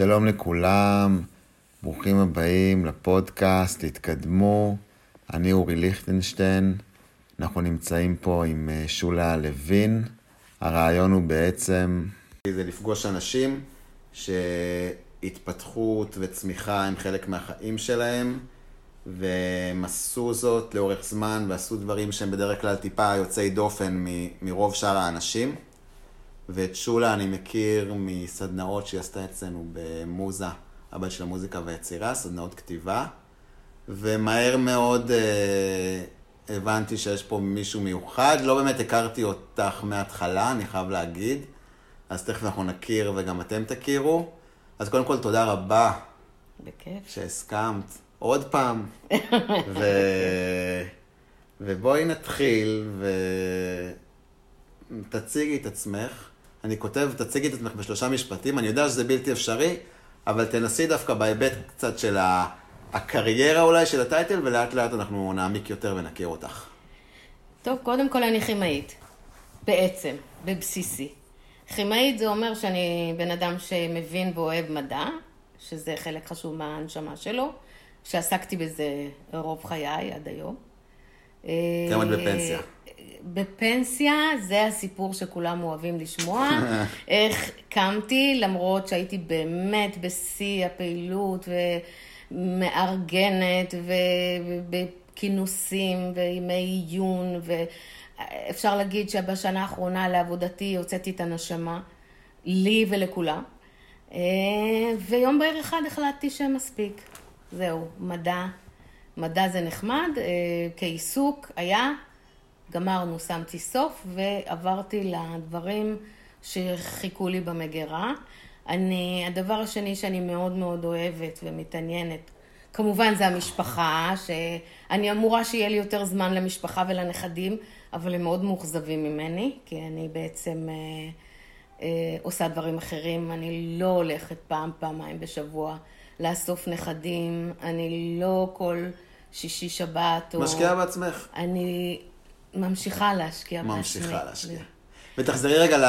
שלום לכולם, ברוכים הבאים לפודקאסט, התקדמו. אני אורי ליכטנשטיין, אנחנו נמצאים פה עם אה, שולה לוין. הרעיון הוא בעצם... זה לפגוש אנשים שהתפתחות וצמיחה הם חלק מהחיים שלהם, והם עשו זאת לאורך זמן ועשו דברים שהם בדרך כלל טיפה יוצאי דופן מרוב שאר האנשים. ואת שולה אני מכיר מסדנאות שהיא עשתה אצלנו במוזה, הבית של המוזיקה והיצירה, סדנאות כתיבה, ומהר מאוד אה, הבנתי שיש פה מישהו מיוחד. לא באמת הכרתי אותך מההתחלה, אני חייב להגיד, אז תכף אנחנו נכיר וגם אתם תכירו. אז קודם כל, תודה רבה. בכיף. שהסכמת. עוד פעם. ו... ובואי נתחיל ותציגי את עצמך. אני כותב, תציגי את עצמך בשלושה משפטים, אני יודע שזה בלתי אפשרי, אבל תנסי דווקא בהיבט קצת של הקריירה אולי של הטייטל, ולאט לאט אנחנו נעמיק יותר ונכיר אותך. טוב, קודם כל אני כימאית, בעצם, בבסיסי. כימאית זה אומר שאני בן אדם שמבין ואוהב מדע, שזה חלק חשוב מההנשמה שלו, שעסקתי בזה רוב חיי עד היום. כמה את בפנסיה? בפנסיה זה הסיפור שכולם אוהבים לשמוע. איך קמתי, למרות שהייתי באמת בשיא הפעילות ומארגנת ובכינוסים וימי עיון, ואפשר להגיד שבשנה האחרונה לעבודתי הוצאתי את הנשמה, לי ולכולם. ויום בהיר אחד החלטתי שמספיק. זהו, מדע. מדע זה נחמד, כעיסוק היה, גמרנו, שמתי סוף ועברתי לדברים שחיכו לי במגירה. אני, הדבר השני שאני מאוד מאוד אוהבת ומתעניינת, כמובן זה המשפחה, שאני אמורה שיהיה לי יותר זמן למשפחה ולנכדים, אבל הם מאוד מאוכזבים ממני, כי אני בעצם אה, אה, עושה דברים אחרים. אני לא הולכת פעם, פעמיים בשבוע לאסוף נכדים, אני לא כל שישי שבת. משקיעה בעצמך. אני ממשיכה להשקיע בעצמי. ממשיכה להשקיע. ותחזרי רגע ל...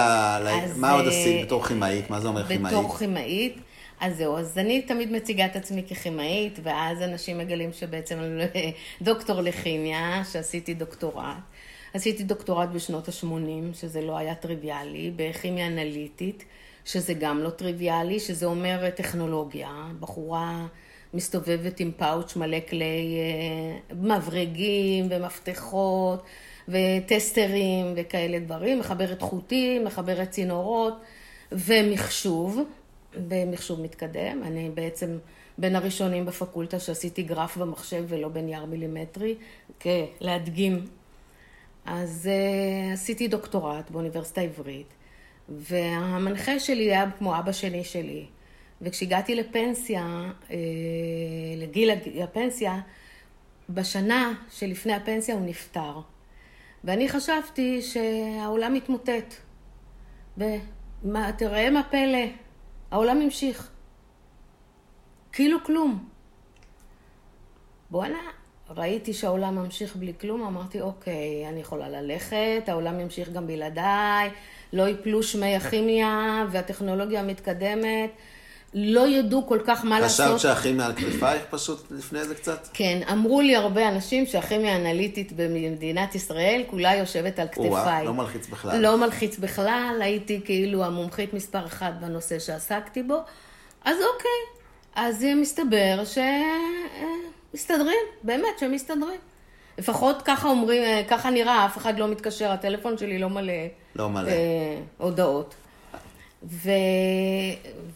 אז, מה עוד עשית אה, בתור כימאית? מה זה אומר כימאית? בתור כימאית. אז זהו, אז אני תמיד מציגה את עצמי ככימאית, ואז אנשים מגלים שבעצם אני דוקטור לכימיה, שעשיתי דוקטורט. עשיתי דוקטורט בשנות ה-80, שזה לא היה טריוויאלי, בכימיה אנליטית, שזה גם לא טריוויאלי, שזה אומר טכנולוגיה. בחורה מסתובבת עם פאוץ' מלא כלי אה, מברגים ומפתחות. וטסטרים וכאלה דברים, מחברת חוטים, מחברת צינורות ומחשוב, במחשוב מתקדם. אני בעצם בין הראשונים בפקולטה שעשיתי גרף במחשב ולא בנייר מילימטרי, להדגים. אז uh, עשיתי דוקטורט באוניברסיטה העברית, והמנחה שלי היה כמו אבא שני שלי. וכשהגעתי לפנסיה, uh, לגיל הפנסיה, בשנה שלפני הפנסיה הוא נפטר. ואני חשבתי שהעולם מתמוטט. ותראה מה פלא, העולם המשיך. כאילו כלום. בואנה, ראיתי שהעולם ממשיך בלי כלום, אמרתי, אוקיי, אני יכולה ללכת, העולם ימשיך גם בלעדיי, לא יפלו שמי הכימיה והטכנולוגיה המתקדמת. לא ידעו כל כך מה לעשות. חשבת שהכימיה על כתפייך פשוט לפני זה קצת? כן, אמרו לי הרבה אנשים שהכימיה האנליטית במדינת ישראל כולה יושבת על כתפיי. או לא מלחיץ בכלל. לא מלחיץ בכלל, הייתי כאילו המומחית מספר אחת בנושא שעסקתי בו. אז אוקיי, אז מסתבר שמסתדרים, באמת שמסתדרים. לפחות ככה אומרים, ככה נראה, אף אחד לא מתקשר, הטלפון שלי לא מלא. לא מלא. אה, הודעות. ו...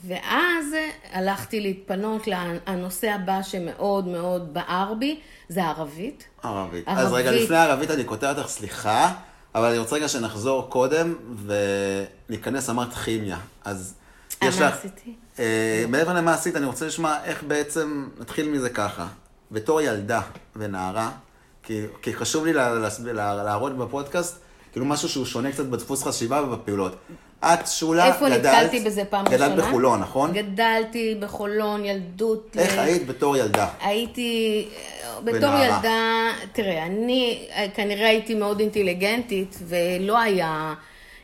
ואז הלכתי להתפנות לנושא הבא שמאוד מאוד בער בי, זה ערבית. ערבית. ערבית. אז רגע, לפני ערבית אני כותב אותך, סליחה, אבל אני רוצה רגע שנחזור קודם וניכנס, אמרת כימיה. אז יש לך... עשיתי? אה, מעבר למה עשית, אני רוצה לשמוע איך בעצם, נתחיל מזה ככה. בתור ילדה ונערה, כי, כי חשוב לי להראות בפודקאסט, כאילו משהו שהוא שונה קצת בדפוס חשיבה ובפעולות. את, שולה, איפה גדלת... איפה נתקלתי בזה פעם ראשונה? גדלת בחולון, נכון? גדלתי בחולון, ילדות. איך ל... היית בתור ילדה? הייתי... בתור ונערה. ילדה... תראה, אני כנראה הייתי מאוד אינטליגנטית, ולא היה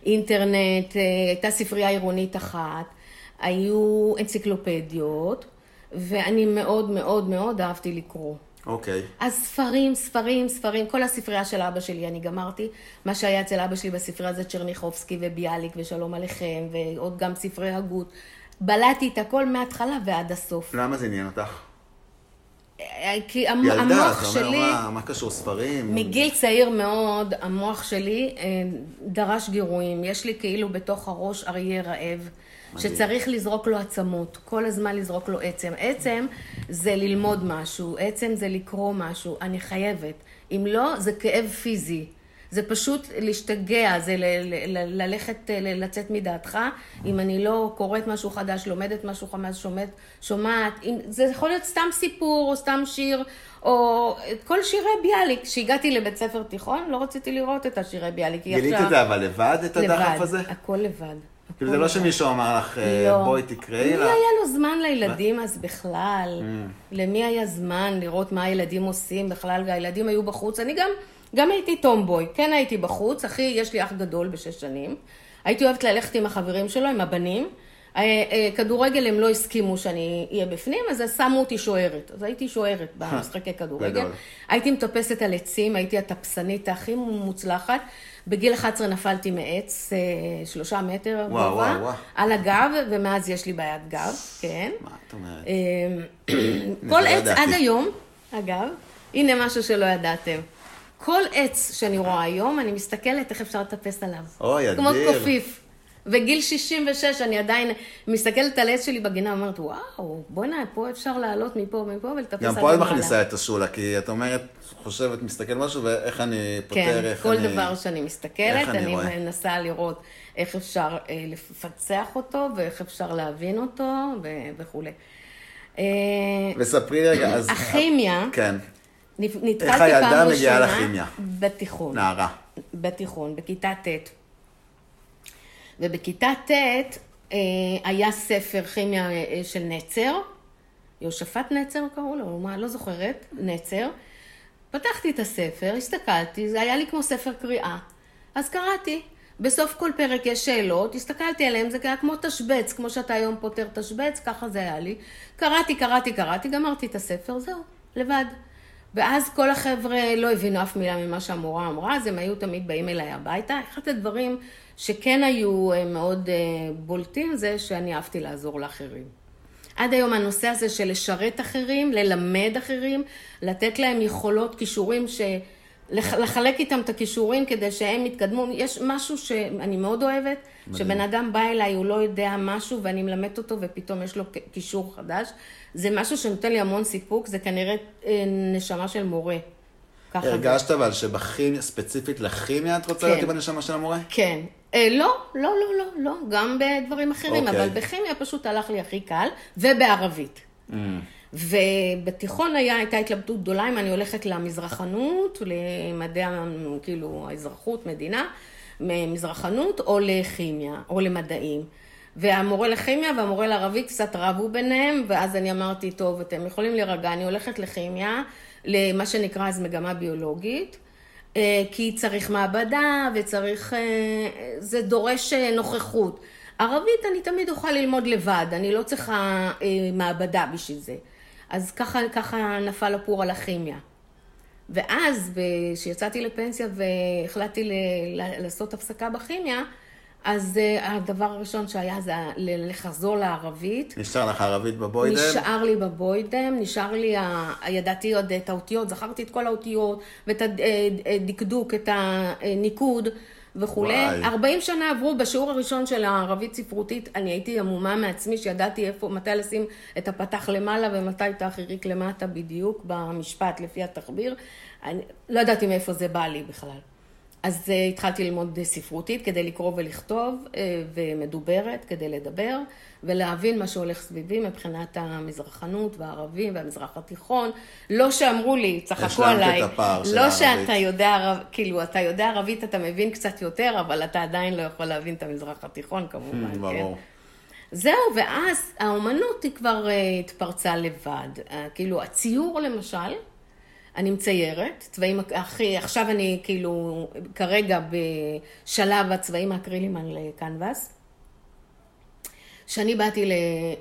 אינטרנט, הייתה ספרייה עירונית אחת. היו אנציקלופדיות, ואני מאוד מאוד מאוד אהבתי לקרוא. אוקיי. אז ספרים, ספרים, ספרים, כל הספרייה של אבא שלי, אני גמרתי. מה שהיה אצל אבא שלי בספרייה זה צ'רניחובסקי וביאליק ושלום עליכם, ועוד גם ספרי הגות. בלעתי את הכל מההתחלה ועד הסוף. למה זה עניין אותך? כי המ- ילדה, המוח אתה אומר, שלי... מה, מה קשור ספרים? מגיל צעיר מאוד, המוח שלי אה, דרש גירויים. יש לי כאילו בתוך הראש אריה רעב. שצריך לזרוק לו עצמות, כל הזמן לזרוק לו עצם. עצם זה ללמוד משהו, עצם זה לקרוא משהו, אני חייבת. אם לא, זה כאב פיזי. זה פשוט להשתגע, זה ל- ל- ל- ללכת, אה, ל- לצאת מדעתך. אם אני לא קוראת משהו חדש, לומדת משהו חדש, שומעת, שומעת, אם, זה יכול להיות סתם סיפור, או סתם שיר, או כל שירי ביאליק. כשהגעתי לבית ספר תיכון, לא רציתי לראות את השירי ביאליק. גילית עכשיו- את זה אבל לבד, את הדחף לבד, הזה? הכל לבד. כאילו זה לא. שמישהו אמר לך, אה, לא. בואי תקראי מי לה. היה לו זמן לילדים אז בכלל? למי היה זמן לראות מה הילדים עושים בכלל? והילדים היו בחוץ. אני גם, גם הייתי טומבוי, כן הייתי בחוץ. אחי, יש לי אח גדול בשש שנים. הייתי אוהבת ללכת עם החברים שלו, עם הבנים. אה, אה, כדורגל הם לא הסכימו שאני אהיה בפנים, אז שמו אותי שוערת. אז הייתי שוערת במשחקי כדורגל. הייתי מטפסת על עצים, הייתי הטפסנית הכי מוצלחת. בגיל 11 נפלתי מעץ, אה, שלושה מטר גובה. על הגב, ומאז יש לי בעיית גב, כן. מה את אומרת? לא כל עץ ידעתי. עד היום, אגב, הנה משהו שלא ידעתם. כל עץ שאני רואה היום, אני מסתכלת איך אפשר לטפס עליו. אוי, כמו אדיר. קופיף. בגיל 66 אני עדיין מסתכלת על עץ שלי בגינה ואומרת, וואו, בוא'נה, פה אפשר לעלות מפה ומפה ולטפס גם. פה את מכניסה את השולה, כי את אומרת, חושבת, מסתכל משהו, ואיך אני פותר, כן, איך כל אני... דבר שאני מסתכלת, אני אני? מנסה לראות איך אפשר אה, לפצח אותו, ואיך אפשר להבין אותו, ו- וכולי. אה, וספרי רגע, אז... הכימיה, כן, נתקלתי איך הילדה פעם מגיעה ראשונה לכימיה? בתיכון. נערה. בתיכון, בכיתה ט'. ובכיתה ט' אה, היה ספר כימיה אה, של נצר, יהושפט נצר קראו לו, מה, לא זוכרת, נצר. פתחתי את הספר, הסתכלתי, זה היה לי כמו ספר קריאה. אז קראתי. בסוף כל פרק יש שאלות, הסתכלתי עליהן, זה היה כמו תשבץ, כמו שאתה היום פותר תשבץ, ככה זה היה לי. קראתי, קראתי, קראתי, גמרתי את הספר, זהו, לבד. ואז כל החבר'ה לא הבינו אף מילה ממה שהמורה אמרה, אז הם היו תמיד באים אליי הביתה. אחד הדברים שכן היו אה, מאוד אה, בולטים זה שאני אהבתי לעזור לאחרים. עד היום הנושא הזה של לשרת אחרים, ללמד אחרים, לתת להם יכולות, כישורים, ש... לח- לחלק איתם את הכישורים כדי שהם יתקדמו. יש משהו שאני מאוד אוהבת, שבן אדם בא אליי, הוא לא יודע משהו ואני מלמדת אותו ופתאום יש לו כישור חדש. זה משהו שנותן לי המון סיפוק, זה כנראה אה, נשמה של מורה. ככה זה. הרגשת אבל שבכימיה, ספציפית לכימיה, את רוצה כן. להיות בנשמה של המורה? כן. אה, לא, לא, לא, לא, לא, גם בדברים אחרים, אוקיי. אבל בכימיה פשוט הלך לי הכי קל, ובערבית. Mm. ובתיכון היה, הייתה התלבטות גדולה אם אני הולכת למזרחנות, למדעי, כאילו, האזרחות, מדינה, מזרחנות, או לכימיה, או למדעים. והמורה לכימיה והמורה לערבית קצת רבו ביניהם, ואז אני אמרתי, טוב, אתם יכולים להירגע, אני הולכת לכימיה, למה שנקרא אז מגמה ביולוגית. אה, כי צריך מעבדה וצריך, אה, זה דורש אה, נוכחות. ערבית אני תמיד אוכל ללמוד לבד, אני לא צריכה מעבדה בשביל זה. אז ככה, ככה נפל הפור על הכימיה. ואז, כשיצאתי לפנסיה והחלטתי ל- ל- לעשות הפסקה בכימיה, אז אה, הדבר הראשון שהיה זה ל- לחזור לערבית. נשאר לך ערבית בבוידם? נשאר לי בבוידם, נשאר לי, ה... ידעתי עוד את האותיות, זכרתי את כל האותיות, ואת הדקדוק, את הניקוד וכולי. וואי. 40 שנה עברו בשיעור הראשון של הערבית ספרותית, אני הייתי עמומה מעצמי, שידעתי איפה, מתי לשים את הפתח למעלה ומתי את האחריק למטה בדיוק במשפט, לפי התחביר. אני לא ידעתי מאיפה זה בא לי בכלל. אז uh, התחלתי ללמוד ספרותית כדי לקרוא ולכתוב, uh, ומדוברת כדי לדבר, ולהבין מה שהולך סביבי מבחינת המזרחנות והערבים והמזרח התיכון. לא שאמרו לי, צחקו השלמת את עליי, הפער של לא הערבית. שאתה יודע, ערב- כאילו, אתה יודע ערבית, אתה מבין קצת יותר, אבל אתה עדיין לא יכול להבין את המזרח התיכון כמובן, כן? ברור. זהו, ואז האומנות היא כבר התפרצה לבד. כאילו, הציור למשל, אני מציירת, צבעים הכי, עכשיו אני כאילו כרגע בשלב הצבעים האקריליים על קנבס, שאני באתי, ל...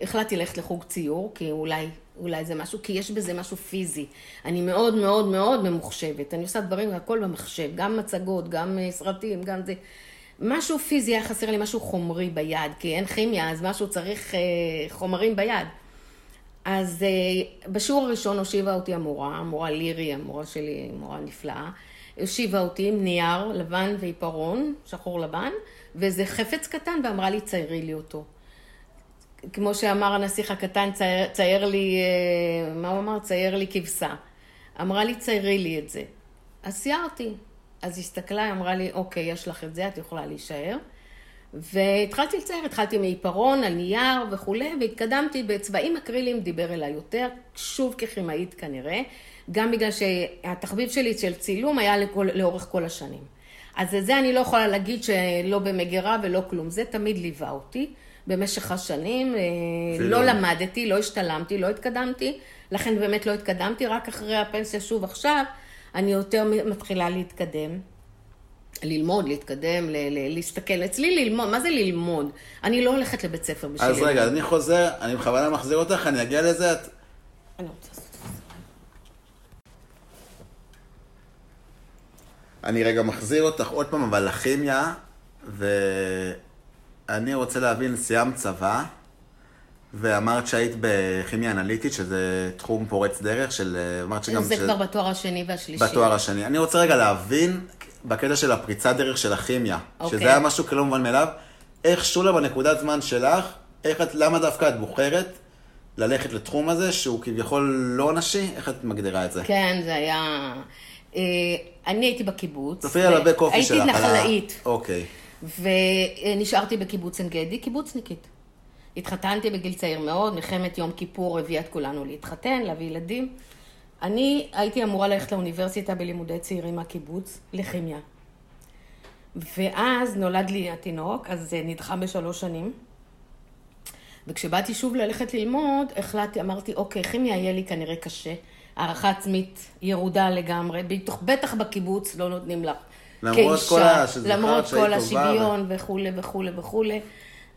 החלטתי ללכת לחוג ציור, כי אולי, אולי זה משהו, כי יש בזה משהו פיזי. אני מאוד מאוד מאוד ממוחשבת. אני עושה דברים, הכל במחשב, גם מצגות, גם אה, סרטים, גם זה. משהו פיזי היה חסר לי, משהו חומרי ביד, כי אין כימיה, אז משהו צריך אה, חומרים ביד. אז אה, בשיעור הראשון הושיבה אותי המורה, המורה לירי, המורה שלי, מורה נפלאה, הושיבה אותי עם נייר לבן ועיפרון, שחור לבן, ואיזה חפץ קטן, ואמרה לי, ציירי לי אותו. כמו שאמר הנסיך הקטן, צייר, צייר לי, אה, מה הוא אמר? צייר לי כבשה. אמרה לי, ציירי לי את זה. אז ציירתי. אז הסתכלה, אמרה לי, אוקיי, יש לך את זה, את יכולה להישאר. והתחלתי לצייר, התחלתי מעיפרון על נייר וכולי, והתקדמתי בצבעים אקריליים, דיבר אליי יותר, שוב ככימאית כנראה, גם בגלל שהתחביב שלי של צילום היה לכל, לאורך כל השנים. אז את זה אני לא יכולה להגיד שלא במגירה ולא כלום, זה תמיד ליווה אותי במשך השנים, אה, לא למדתי, לא השתלמתי, לא התקדמתי, לכן באמת לא התקדמתי, רק אחרי הפנסיה שוב עכשיו, אני יותר מתחילה להתקדם. ללמוד, להתקדם, ל- ל- להסתכל. אצלי ללמוד, מה זה ללמוד? אני לא הולכת לבית ספר בשביל... אז רגע, אני חוזר, אני בכוונה מחזיר אותך, אני אגיע לזה. את... אני רוצה. אני רגע מחזיר אותך עוד פעם, אבל לכימיה, ואני רוצה להבין, סיימת צבא, ואמרת שהיית בכימיה אנליטית, שזה תחום פורץ דרך, של... אמרת שגם... זה ש- כבר בתואר השני והשלישי. בתואר השני. אני רוצה רגע להבין, בקטע של הפריצת דרך של הכימיה, אוקיי. שזה היה משהו כלא מובן מאליו, איך שולה בנקודת זמן שלך, איך את, למה דווקא את בוחרת ללכת לתחום הזה, שהוא כביכול לא נשי? איך את מגדירה את זה? כן, זה היה... אה, אני הייתי בקיבוץ. תספרי על הבק אופי שלך. הייתי על ה- נחלאית, אוקיי. ונשארתי בקיבוץ עין גדי, קיבוצניקית. התחתנתי בגיל צעיר מאוד, מלחמת יום כיפור הביאה את כולנו להתחתן, להביא ילדים. אני הייתי אמורה ללכת לאוניברסיטה בלימודי צעירים מהקיבוץ, לכימיה. ואז נולד לי התינוק, אז זה נדחה בשלוש שנים. וכשבאתי שוב ללכת ללמוד, החלטתי, אמרתי, אוקיי, כימיה יהיה לי כנראה קשה. הערכה עצמית ירודה לגמרי, בטח, בטח בקיבוץ לא נותנים לך. למרות כאישה, כל ה- שזכרת למרות כל השוויון וכולי וכולי וכולי.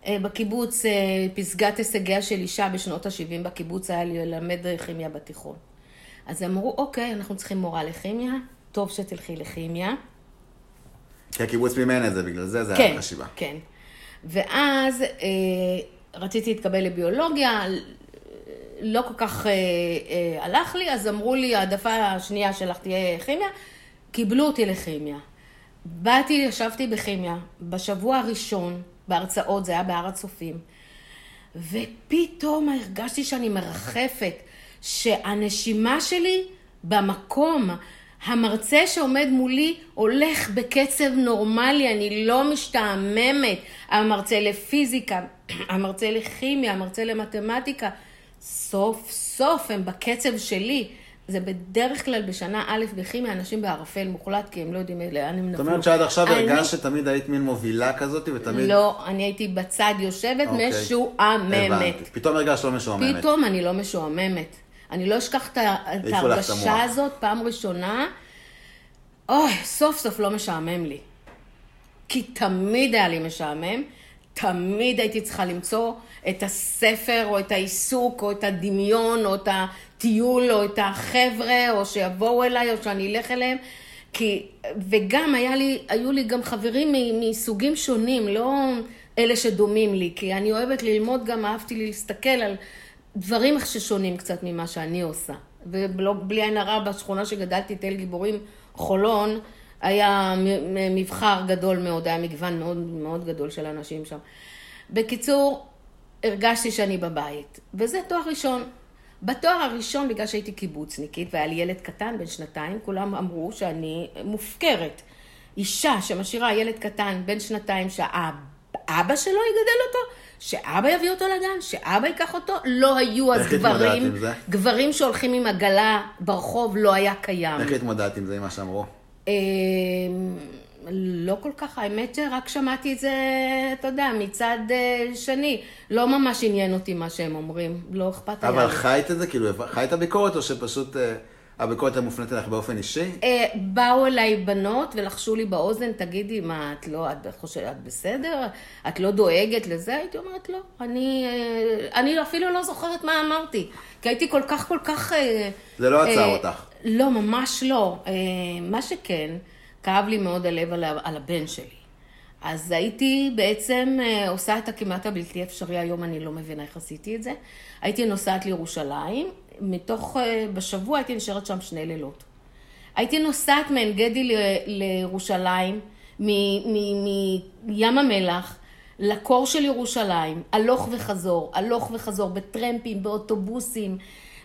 אה, בקיבוץ, אה, פסגת הישגיה של אישה בשנות ה-70 בקיבוץ היה לי ללמד כימיה בתיכון. אז אמרו, אוקיי, אנחנו צריכים מורה לכימיה, טוב שתלכי לכימיה. כי הקיבוץ מימן את זה, בגלל זה זה כן, היה חשיבה. כן. ואז אה, רציתי להתקבל לביולוגיה, לא כל כך אה, אה, הלך לי, אז אמרו לי, העדפה השנייה שלך תהיה כימיה, קיבלו אותי לכימיה. באתי, ישבתי בכימיה, בשבוע הראשון, בהרצאות, זה היה בהר הצופים, ופתאום הרגשתי שאני מרחפת, שהנשימה שלי במקום. המרצה שעומד מולי הולך בקצב נורמלי, אני לא משתעממת. המרצה לפיזיקה, המרצה לכימיה, המרצה למתמטיקה. סוף סוף הם בקצב שלי. זה בדרך כלל בשנה א' בכימיה, אנשים בערפל מוחלט, כי הם לא יודעים לאן הם נפלו. זאת אומרת שעד עכשיו אני- הרגשת שתמיד היית מין מובילה כזאת, ותמיד... לא, אני הייתי בצד יושבת אוקיי. משועממת. הבנתי. פתאום הרגשת לא משועממת. פתאום אני לא משועממת. אני לא אשכח את. ההרגשה הזאת, פעם ראשונה, אוי, סוף סוף לא משעמם לי. כי תמיד היה לי משעמם, תמיד הייתי צריכה למצוא את הספר, או את העיסוק, או את הדמיון, או את הטיול, או את החבר'ה, או שיבואו אליי, או שאני אלך אליהם. כי, וגם היה לי, היו לי גם חברים מסוגים שונים, לא אלה שדומים לי, כי אני אוהבת ללמוד, גם אהבתי להסתכל על דברים ששונים קצת ממה שאני עושה. ובלי עין הרע, בשכונה שגדלתי, תל גיבורים, חולון, היה מבחר גדול מאוד, היה מגוון מאוד מאוד גדול של אנשים שם. בקיצור, הרגשתי שאני בבית, וזה תואר ראשון. בתואר הראשון, בגלל שהייתי קיבוצניקית והיה לי ילד קטן בן שנתיים, כולם אמרו שאני מופקרת. אישה שמשאירה ילד קטן בן שנתיים שאבא שלו יגדל אותו, שאבא יביא אותו לגן, שאבא ייקח אותו, לא היו אז גברים? גברים שהולכים עם עגלה ברחוב לא היה קיים. איך התמודדת עם זה, עם מה שאמרו? אה, לא כל כך, האמת שרק שמעתי את זה, אתה יודע, מצד אה, שני. לא ממש עניין אותי מה שהם אומרים, לא אכפת היה אבל לי. חיית את זה? כאילו, חיית ביקורת, או שפשוט... הביקורת המופנית אליך באופן אישי? אה, באו אליי בנות ולחשו לי באוזן, תגידי, מה, את לא, את חושבת, את בסדר? את לא דואגת לזה? הייתי אומרת, לא. אני, אה, אני אפילו לא זוכרת מה אמרתי, כי הייתי כל כך, כל כך... אה, זה לא עצר אה, אותך. לא, ממש לא. אה, מה שכן, כאב לי מאוד הלב על, הבן שלי. אז הייתי בעצם עושה את הכמעט הבלתי אפשרי, היום אני לא מבינה איך עשיתי את זה. הייתי נוסעת לירושלים, מתוך, אה, בשבוע הייתי נשארת שם שני לילות. הייתי נוסעת מעין גדי ל- לירושלים, מים המלח, לקור של ירושלים, הלוך וחזור, הלוך וחזור, בטרמפים, באוטובוסים.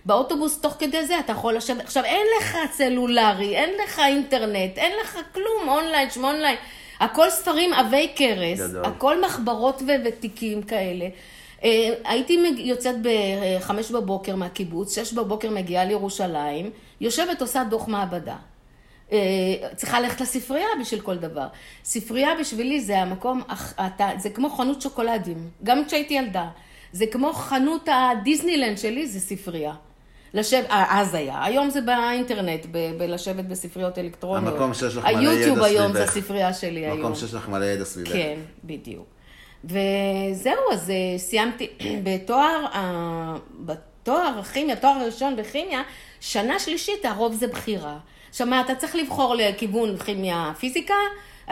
באוטובוס תוך כדי זה אתה יכול לשבת, עכשיו אין לך צלולרי, אין לך אינטרנט, אין לך כלום, אונליין, שמונליין, הכל ספרים עבי כרס, גדול. הכל מחברות ותיקים כאלה. אה, הייתי יוצאת בחמש בבוקר מהקיבוץ, שש בבוקר מגיעה לירושלים, יושבת עושה דוח מעבדה. אה, צריכה ללכת לספרייה בשביל כל דבר. ספרייה בשבילי זה המקום, זה כמו חנות שוקולדים, גם כשהייתי ילדה. זה כמו חנות הדיסנילנד שלי, זה ספרייה. לשב, אה, אז היה, היום זה באינטרנט, ב- בלשבת בספריות אלקטרוניות. המקום שיש לך מלא ידע היוטיוב היום זה סביבך. הספרייה שלי היום. מקום שיש לך מלא ידע סביבך. כן, בדיוק. וזהו, אז אה, סיימתי בתואר, ה- בתואר הכימיה, תואר ראשון בכימיה, שנה שלישית הרוב זה בחירה. עכשיו מה, אתה צריך לבחור לכיוון כימיה פיזיקה,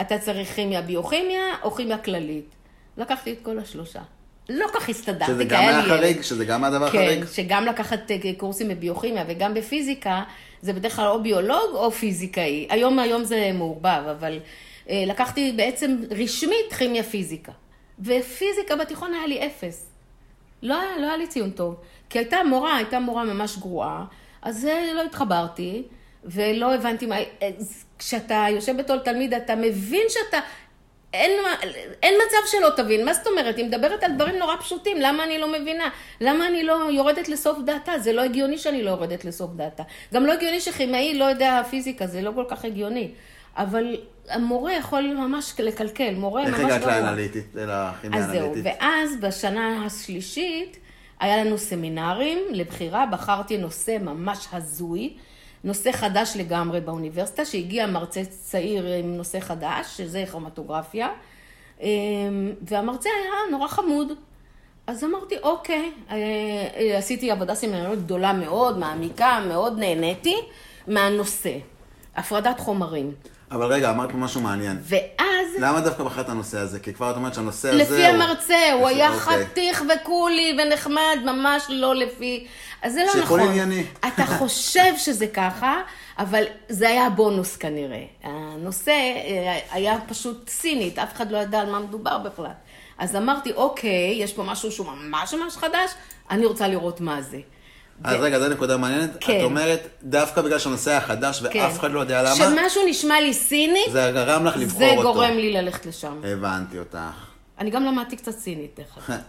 אתה צריך כימיה ביוכימיה או כימיה כללית. לקחתי את כל השלושה. לא כך הסתדרתי, שזה גם היה היה. חריג? שזה גם הדבר כן, חריג? שגם לקחת אה, קורסים בביוכימיה וגם בפיזיקה, זה בדרך כלל או ביולוג או פיזיקאי. היום, היום זה מעורבב, אבל אה, לקחתי בעצם רשמית כימיה פיזיקה. ופיזיקה בתיכון היה לי אפס. לא היה, לא היה לי ציון טוב. כי הייתה מורה, הייתה מורה ממש גרועה, אז לא התחברתי, ולא הבנתי מה... כשאתה יושב בתור תלמיד, אתה מבין שאתה... אין, אין מצב שלא תבין, מה זאת אומרת? היא מדברת על דברים נורא פשוטים, למה אני לא מבינה? למה אני לא יורדת לסוף דעתה? זה לא הגיוני שאני לא יורדת לסוף דעתה. גם לא הגיוני שכימאי לא יודע פיזיקה, זה לא כל כך הגיוני. אבל המורה יכול ממש לקלקל, מורה ממש איך. הגעת לאנליטית? לכימיה אז זהו? ואז בשנה השלישית היה לנו סמינרים לבחירה, בחרתי נושא ממש הזוי, נושא חדש לגמרי באוניברסיטה, שהגיע מרצה צעיר עם נושא חדש, שזה כרומטוגרפיה, אמ, והמרצה היה נורא חמוד. אז אמרתי, אוקיי, אה, אה, עשיתי עבודה סמינרית גדולה מאוד, מעמיקה, מאוד נהניתי מהנושא, הפרדת חומרים. אבל רגע, אמרת פה משהו מעניין. ואז... למה דווקא בחרת את הנושא הזה? כי כבר את אומרת שהנושא הזה לפי הוא... המרצה, הוא היה אוקיי. חתיך וקולי ונחמד, ממש לא לפי... אז זה לא נכון. ענייני. אתה חושב שזה ככה, אבל זה היה בונוס כנראה. הנושא אה, היה פשוט סינית, אף אחד לא ידע על מה מדובר בכלל. אז אמרתי, אוקיי, יש פה משהו שהוא ממש ממש חדש, אני רוצה לראות מה זה. אז רגע, זו נקודה מעניינת. כן. את אומרת, דווקא בגלל שהנושא היה חדש כן. ואף אחד לא יודע למה, שמשהו נשמע לי סיני, זה גרם לך לבחור זה אותו. גורם לי ללכת לשם. הבנתי אותך. אני גם למדתי קצת סינית, דרך אגב.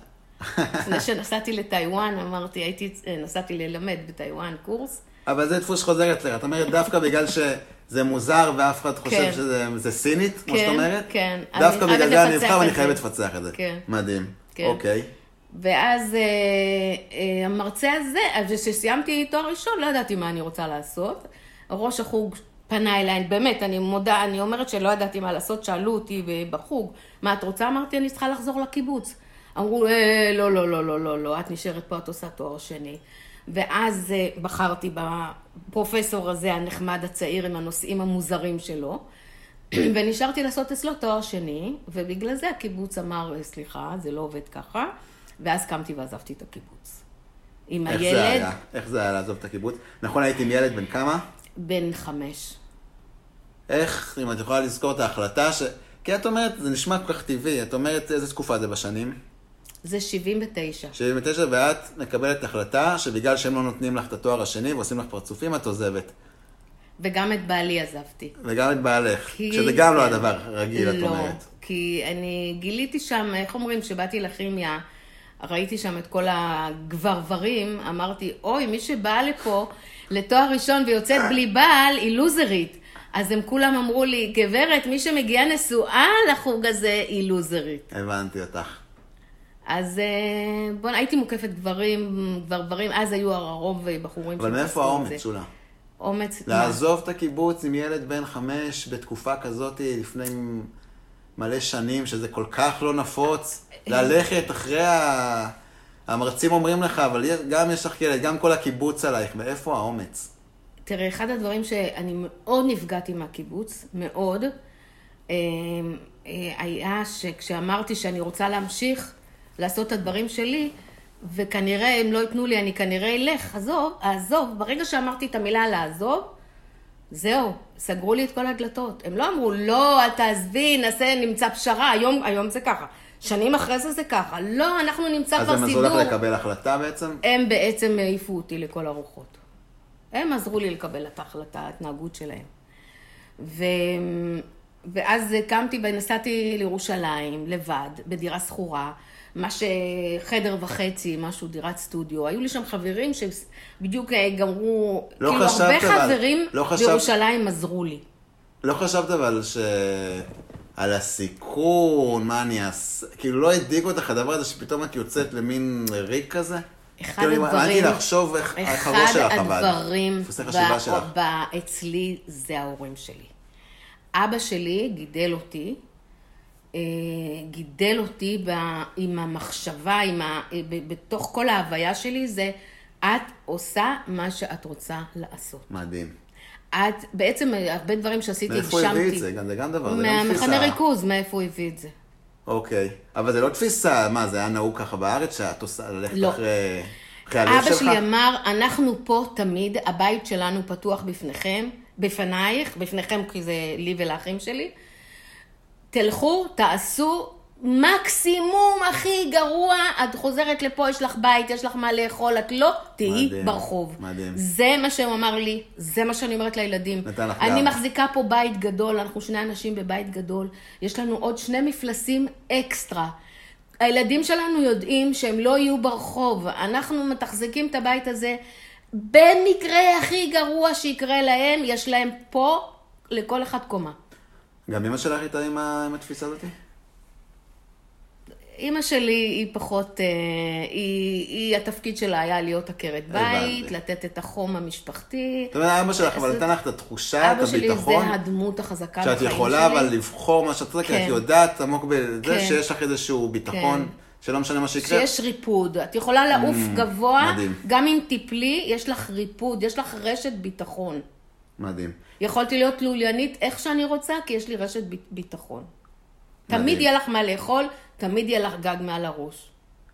לפני שנסעתי לטיוואן, אמרתי, הייתי, נסעתי ללמד בטיוואן קורס. אבל זה דפוס שחוזר אצלך. את אומרת, דווקא בגלל שזה מוזר ואף אחד חושב כן. שזה זה סינית, כמו כן, שאת אומרת, כן. דווקא אני בגלל זה אני את ואני זה. חייבת לפצח את זה. כן. מדהים. כן. אוקיי. ואז אה, אה, המרצה הזה, כשסיימתי תואר ראשון, לא ידעתי מה אני רוצה לעשות. ראש החוג פנה אליי, באמת, אני מודה, אני אומרת שלא ידעתי מה לעשות, שאלו אותי בחוג, מה את רוצה? אמרתי, אני צריכה לחזור לקיבוץ. אמרו, אה, לא, לא, לא, לא, לא, לא, את נשארת פה, את עושה תואר שני. ואז אה, בחרתי בפרופסור הזה, הנחמד הצעיר, עם הנושאים המוזרים שלו. ונשארתי לעשות אצלו תואר שני, ובגלל זה הקיבוץ אמר, סליחה, זה לא עובד ככה, ואז קמתי ועזבתי את הקיבוץ. עם איך הילד, זה היה? איך זה היה לעזוב את הקיבוץ? נכון, הייתי עם ילד בן כמה? בן חמש. איך, אם את יכולה לזכור את ההחלטה ש... כי את אומרת, זה נשמע כל כך טבעי, את אומרת, איזה תקופה זה בשנים? זה 79. 79, ואת מקבלת החלטה שבגלל שהם לא נותנים לך את התואר השני ועושים לך פרצופים, את עוזבת. וגם את בעלי עזבתי. וגם את בעלך, כי- שזה גם לא כן. הדבר הרגיל, את לא, אומרת. כי אני גיליתי שם, איך אומרים, כשבאתי לכימיה, ראיתי שם את כל הגברברים, אמרתי, אוי, מי שבאה לפה לתואר ראשון ויוצאת בלי בעל, היא לוזרית. אז הם כולם אמרו לי, גברת, מי שמגיעה נשואה לחוג הזה, היא לוזרית. הבנתי אותך. אז אה, בוא, הייתי מוקפת גברים, גברברים, אז היו הרוב בחורים אבל מאיפה האומץ. שולה? אומץ... לעזוב את הקיבוץ עם ילד בן חמש בתקופה כזאת לפני מלא שנים, שזה כל כך לא נפוץ, ללכת אחרי ה... המרצים אומרים לך, אבל גם יש לך ילד, גם כל הקיבוץ עלייך, מאיפה האומץ? תראה, אחד הדברים שאני מאוד נפגעתי מהקיבוץ, מאוד, אה, אה, היה שכשאמרתי שאני רוצה להמשיך לעשות את הדברים שלי, וכנראה הם לא ייתנו לי, אני כנראה אלך, עזוב, עזוב. ברגע שאמרתי את המילה לעזוב, זהו, סגרו לי את כל הדלתות. הם לא אמרו, לא, אל תעזבי, נעשה, נמצא פשרה, היום, היום זה ככה. שנים אחרי זה זה ככה. לא, אנחנו נמצא כבר סידור. אז הם עזרו לך לקבל החלטה בעצם? הם בעצם העיפו אותי לכל הרוחות. הם עזרו לי לקבל את ההחלטה, ההתנהגות שלהם. ו... ואז קמתי ונסעתי לירושלים לבד, בדירה שכורה. מה שחדר וחצי, משהו, דירת סטודיו. היו לי שם חברים שבדיוק אה, גמרו, לא כאילו חשבת, הרבה אבל, חברים לא חשבת, בירושלים עזרו לי. לא חשבת אבל ש... על הסיכון, מה אני אעשה, כאילו לא הדאיג אותך הדבר הזה שפתאום את יוצאת למין ריק כזה? אחד כאילו, הדברים, אמרתי לחשוב איך החבר שלך עבד. אחד הדברים שלך. ב- אצלי זה ההורים שלי. אבא שלי גידל אותי, גידל אותי ב, עם המחשבה, עם ה, ב, בתוך כל ההוויה שלי, זה את עושה מה שאת רוצה לעשות. מדהים. את, בעצם הרבה דברים שעשיתי, מאיפה הגשמתי. הביא את זה? גם זה גם דבר, זה גם מהמחנה תפיסה. ריכוז, מאיפה הוא הביא את זה. אוקיי. אבל זה לא תפיסה, מה, זה היה נהוג ככה בארץ, שאת עושה, ללכת לא. אחרי... אבא שלך? שלי אמר, אנחנו פה תמיד, הבית שלנו פתוח בפניכם, בפנייך, בפניכם כי זה לי ולאחים שלי. תלכו, תעשו, מקסימום הכי גרוע, את חוזרת לפה, יש לך בית, יש לך מה לאכול, את לא תהיי ברחוב. מדהים. זה מה שהוא אמר לי, זה מה שאני אומרת לילדים. נתן לך אני גב. מחזיקה פה בית גדול, אנחנו שני אנשים בבית גדול, יש לנו עוד שני מפלסים אקסטרה. הילדים שלנו יודעים שהם לא יהיו ברחוב, אנחנו מתחזקים את הבית הזה. במקרה הכי גרוע שיקרה להם, יש להם פה לכל אחד קומה. גם אמא שלך הייתה עם ה- עם התפיסה הזאת? אימא שלי היא פחות, אה, היא, היא, התפקיד שלה היה להיות עקרת בית, הבנתי. לתת את החום המשפחתי. זאת אומרת, אבא שלך, אבל נתן לך את התחושה, את אבא שלי הביטחון, זה הדמות החזקה שאת בחיים יכולה שלי. אבל לבחור מה שאת רוצה, כי כן. את יודעת עמוק בזה כן. שיש לך איזשהו ביטחון, כן. שלא משנה מה שיקרה. שיש ריפוד. את יכולה לעוף גבוה, מדהים. גם אם תיפלי, יש לך ריפוד, יש לך רשת ביטחון. מדהים. יכולתי להיות לוליינית איך שאני רוצה, כי יש לי רשת בי- ביטחון. מדהים. תמיד יהיה לך מה לאכול, תמיד יהיה לך גג מעל הראש.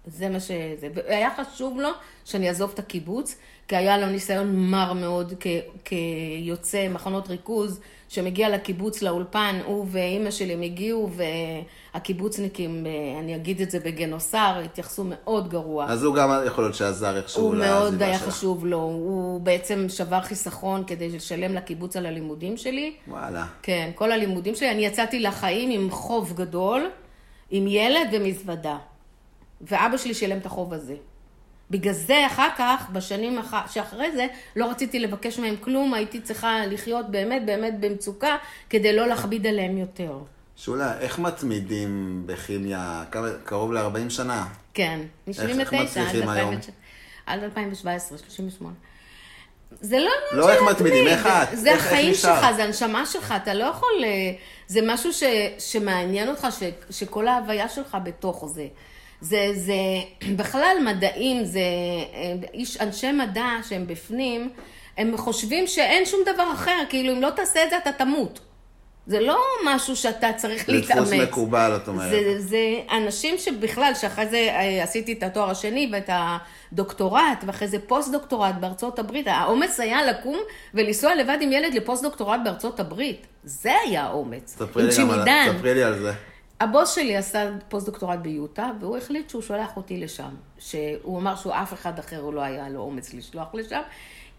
זה מה שזה. והיה חשוב לו שאני אעזוב את הקיבוץ, כי היה לו ניסיון מר מאוד כ, כיוצא מחנות ריכוז, שמגיע לקיבוץ, לאולפן, הוא ואימא שלי הם הגיעו, והקיבוצניקים, אה, אני אגיד את זה בגנוסר, התייחסו מאוד גרוע. אז הוא גם יכול להיות שעזר איכשהו הוא מאוד לעזיבה היה שלך. חשוב לו, הוא בעצם שבר חיסכון כדי לשלם לקיבוץ על הלימודים שלי. וואלה. כן, כל הלימודים שלי, אני יצאתי לחיים עם חוב גדול, עם ילד ומזוודה. ואבא שלי שילם את החוב הזה. בגלל זה אחר כך, בשנים אח... שאחרי זה, לא רציתי לבקש מהם כלום, הייתי צריכה לחיות באמת באמת במצוקה, כדי לא להכביד עליהם יותר. שולה, איך מתמידים בכימיה? קרוב ל-40 שנה. כן, מ-79 עד מצליחים היום? 2019 עד 2017, 38. זה לא לא איך מתמידים, איך את? זה איך- איך החיים נשארת? שלך, זה הנשמה שלך, אתה לא יכול... אה, זה משהו ש, שמעניין אותך, ש, שכל ההוויה שלך בתוך זה. זה, זה בכלל מדעים, זה אה, איש, אנשי מדע שהם בפנים, הם חושבים שאין שום דבר אחר, כאילו אם לא תעשה את זה אתה תמות. זה לא משהו שאתה צריך זה להתאמץ. דפוס מקובל, את אומרת. זה, זה אנשים שבכלל, שאחרי זה אה, עשיתי את התואר השני ואת הדוקטורט, ואחרי זה פוסט-דוקטורט בארצות הברית. האומץ היה לקום ולנסוע לבד עם ילד לפוסט-דוקטורט בארצות הברית. זה היה האומץ. ספרי לי לי על זה. הבוס שלי עשה פוסט-דוקטורט ביוטה, והוא החליט שהוא שולח אותי לשם. שהוא אמר שהוא אף אחד אחר לא היה לו אומץ לשלוח לשם,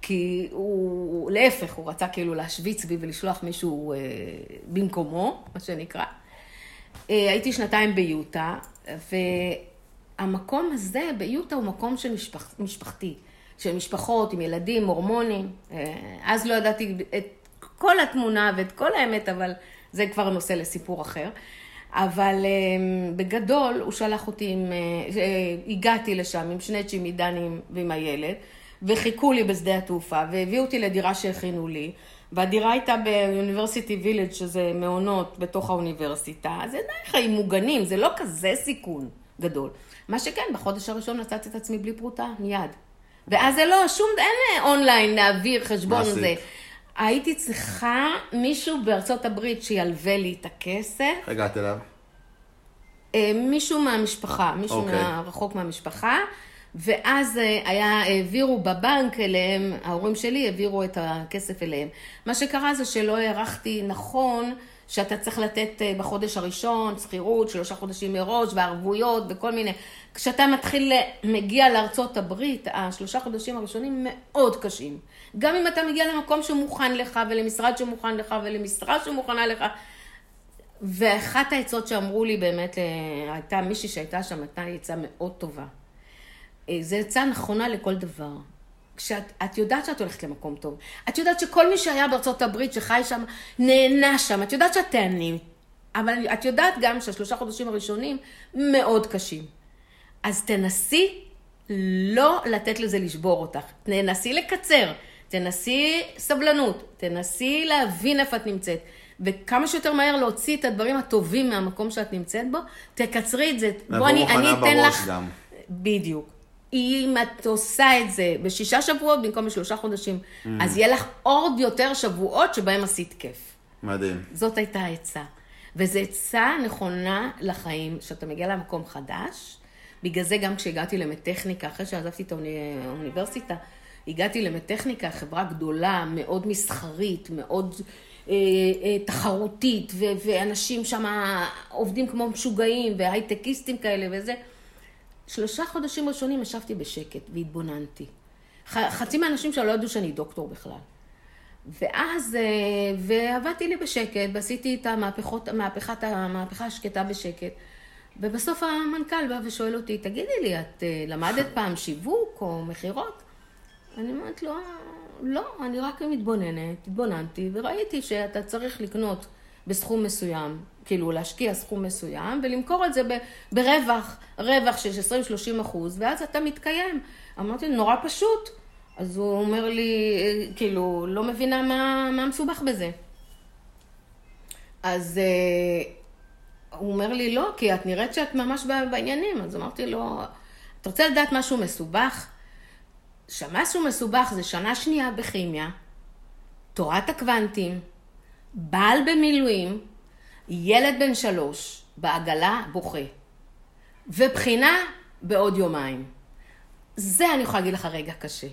כי הוא, להפך, הוא רצה כאילו להשוויץ בי ולשלוח מישהו אה, במקומו, מה שנקרא. אה, הייתי שנתיים ביוטה, והמקום הזה ביוטה הוא מקום של משפח, משפחתי, של משפחות עם ילדים, הורמונים. אה, אז לא ידעתי את כל התמונה ואת כל האמת, אבל זה כבר נושא לסיפור אחר. אבל אה, בגדול, הוא שלח אותי עם, אה, אה, הגעתי לשם עם שני צ'ימידנים ועם הילד, וחיכו לי בשדה התעופה, והביאו אותי לדירה שהכינו לי, והדירה הייתה באוניברסיטי וילג', שזה מעונות בתוך האוניברסיטה, אז די חיים מוגנים, זה לא כזה סיכון גדול. מה שכן, בחודש הראשון מצאתי את עצמי בלי פרוטה, מיד. ואז זה לא, שום, אין אונליין להעביר חשבון מה זה. הייתי צריכה מישהו בארצות הברית שילווה לי את הכסף, הגעת אליו? אה, מישהו מהמשפחה, מישהו אוקיי. מה, רחוק מהמשפחה, ואז אה, היה, העבירו בבנק אליהם, ההורים שלי העבירו את הכסף אליהם. מה שקרה זה שלא הערכתי נכון שאתה צריך לתת אה, בחודש הראשון שכירות, שלושה חודשים מראש, וערבויות וכל מיני. כשאתה מתחיל, ל- מגיע לארצות הברית, השלושה חודשים הראשונים מאוד קשים. גם אם אתה מגיע למקום שמוכן לך, ולמשרד שמוכן לך, ולמשרה שמוכנה לך, ואחת העצות שאמרו לי באמת, אה, הייתה מישהי שהייתה שם, הייתה עצה מאוד טובה. אה, זו עצה נכונה לכל דבר. כשאת את יודעת שאת הולכת למקום טוב, את יודעת שכל מי שהיה בארצות הברית, שחי שם, נהנה שם, את יודעת שאת תהני, אבל את יודעת גם שהשלושה חודשים הראשונים מאוד קשים. אז תנסי לא לתת לזה לשבור אותך. תנסי לקצר, תנסי סבלנות, תנסי להבין איפה את נמצאת. וכמה שיותר מהר להוציא את הדברים הטובים מהמקום שאת נמצאת בו, תקצרי את זה. לבוא אני, אתן לך... גם. בדיוק. אם את עושה את זה בשישה שבועות במקום בשלושה חודשים, Mm. אז יהיה לך עוד יותר שבועות שבהם עשית כיף. מדהים. זאת הייתה העצה. וזו עצה נכונה לחיים, שאתה מגיע למקום חדש. בגלל זה גם כשהגעתי למטכניקה, אחרי שעזבתי את האוני- האוניברסיטה, הגעתי למטכניקה, חברה גדולה, מאוד מסחרית, מאוד אה, אה, תחרותית, ו- ואנשים שם עובדים כמו משוגעים, והייטקיסטים כאלה וזה. שלושה חודשים ראשונים ישבתי בשקט והתבוננתי. חצי מהאנשים שם לא ידעו שאני דוקטור בכלל. ואז, אה, ועבדתי לי בשקט, ועשיתי את המהפכות, מהפכת, המהפכה השקטה בשקט. ובסוף המנכ"ל בא ושואל אותי, תגידי לי, את אה, למדת פעם שיווק או מכירות? אני אומרת לו, לא, אני רק מתבוננת, התבוננתי, וראיתי שאתה צריך לקנות בסכום מסוים, כאילו להשקיע סכום מסוים, ולמכור את זה ברווח, רווח של 20-30 אחוז, ואז אתה מתקיים. אמרתי, נורא פשוט. אז הוא אומר לי, אה, כאילו, לא מבינה מה, מה מסובך בזה. אז אה, הוא אומר לי, לא, כי את נראית שאת ממש בעניינים. אז אמרתי לו, אתה רוצה לדעת משהו מסובך? שמשהו מסובך זה שנה שנייה בכימיה, תורת הקוונטים, בעל במילואים, ילד בן שלוש, בעגלה בוכה, ובחינה בעוד יומיים. זה אני יכולה להגיד לך רגע קשה.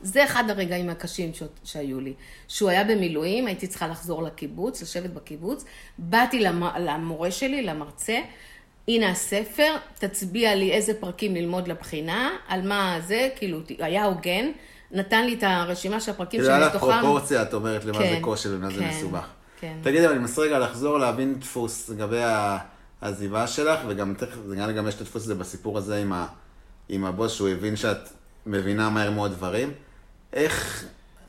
זה אחד הרגעים הקשים ש... שהיו לי. שהוא היה במילואים, הייתי צריכה לחזור לקיבוץ, לשבת בקיבוץ. באתי למ... למורה שלי, למרצה, הנה הספר, תצביע לי איזה פרקים ללמוד לבחינה, על מה זה, כאילו, היה הוגן, נתן לי את הרשימה של הפרקים כאילו, היה לך. פרופורציה, את אומרת למה זה כן, קושי ומה זה כן, מסובך. כן. תגידי, אבל אני מנסה רגע לחזור להבין דפוס לגבי העזיבה שלך, וגם תכף, זה נראה לי גם יש את הדפוס הזה בסיפור הזה עם, ה, עם הבוס, שהוא הבין שאת מבינה מהר מאוד דברים. איך,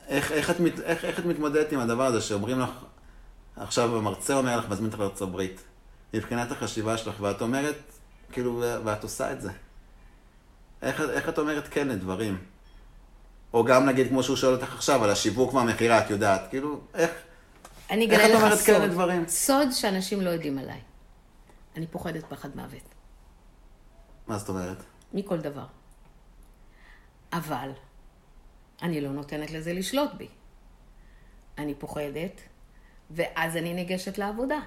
איך, איך, את, מת- איך, איך את מתמודדת עם הדבר הזה שאומרים לך, עכשיו המרצה אומר לך, מזמין אותך לארצות הברית, מבחינת החשיבה שלך, ואת אומרת, כאילו, ואת עושה את זה. איך, איך את אומרת כן לדברים? או גם נגיד, כמו שהוא שואל אותך עכשיו, על השיווק והמכירה, את יודעת, כאילו, איך... אני איך את אומרת סוד. לדברים? סוד שאנשים לא יודעים עליי. אני פוחדת פחד מוות. מה זאת אומרת? מכל דבר. אבל אני לא נותנת לזה לשלוט בי. אני פוחדת, ואז אני ניגשת לעבודה.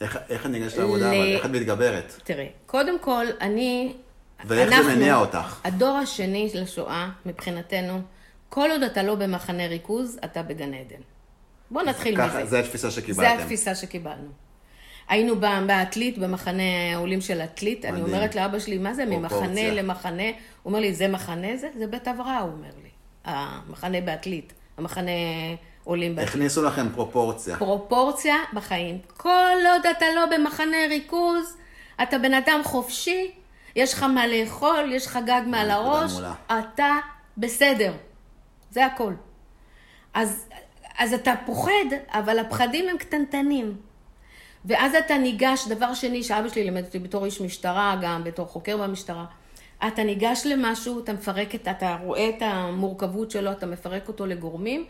איך, איך את ניגשת לעבודה, ל- אבל איך את מתגברת? תראה, קודם כל, אני... ואיך זה מניע אותך? הדור השני לשואה, מבחינתנו, כל עוד אתה לא במחנה ריכוז, אתה בגן עדן. בוא נתחיל ככה, מזה. זה התפיסה שקיבלתם. זה התפיסה שקיבלנו. היינו בעתלית, במחנה עולים של עתלית, אני. אומרת לאבא שלי, מה זה, ממחנה. למחנה? הוא אומר לי, זה מחנה זה? זה בית הבראה, הוא אומר לי. המחנה בעתלית, המחנה עולים בעתלית. הכניסו לכם פרופורציה. פרופורציה בחיים. כל עוד אתה לא במחנה ריכוז, אתה בן אדם חופשי, יש לך מה לאכול, יש לך גג מעל הראש. אתה בסדר. זה הכל. אז, אז אתה פוחד, אבל הפחדים הם קטנטנים. ואז אתה ניגש, דבר שני שאבא שלי לימד אותי בתור איש משטרה, גם בתור חוקר במשטרה, אתה ניגש למשהו, אתה מפרק את, אתה רואה את המורכבות שלו, אתה מפרק אותו לגורמים,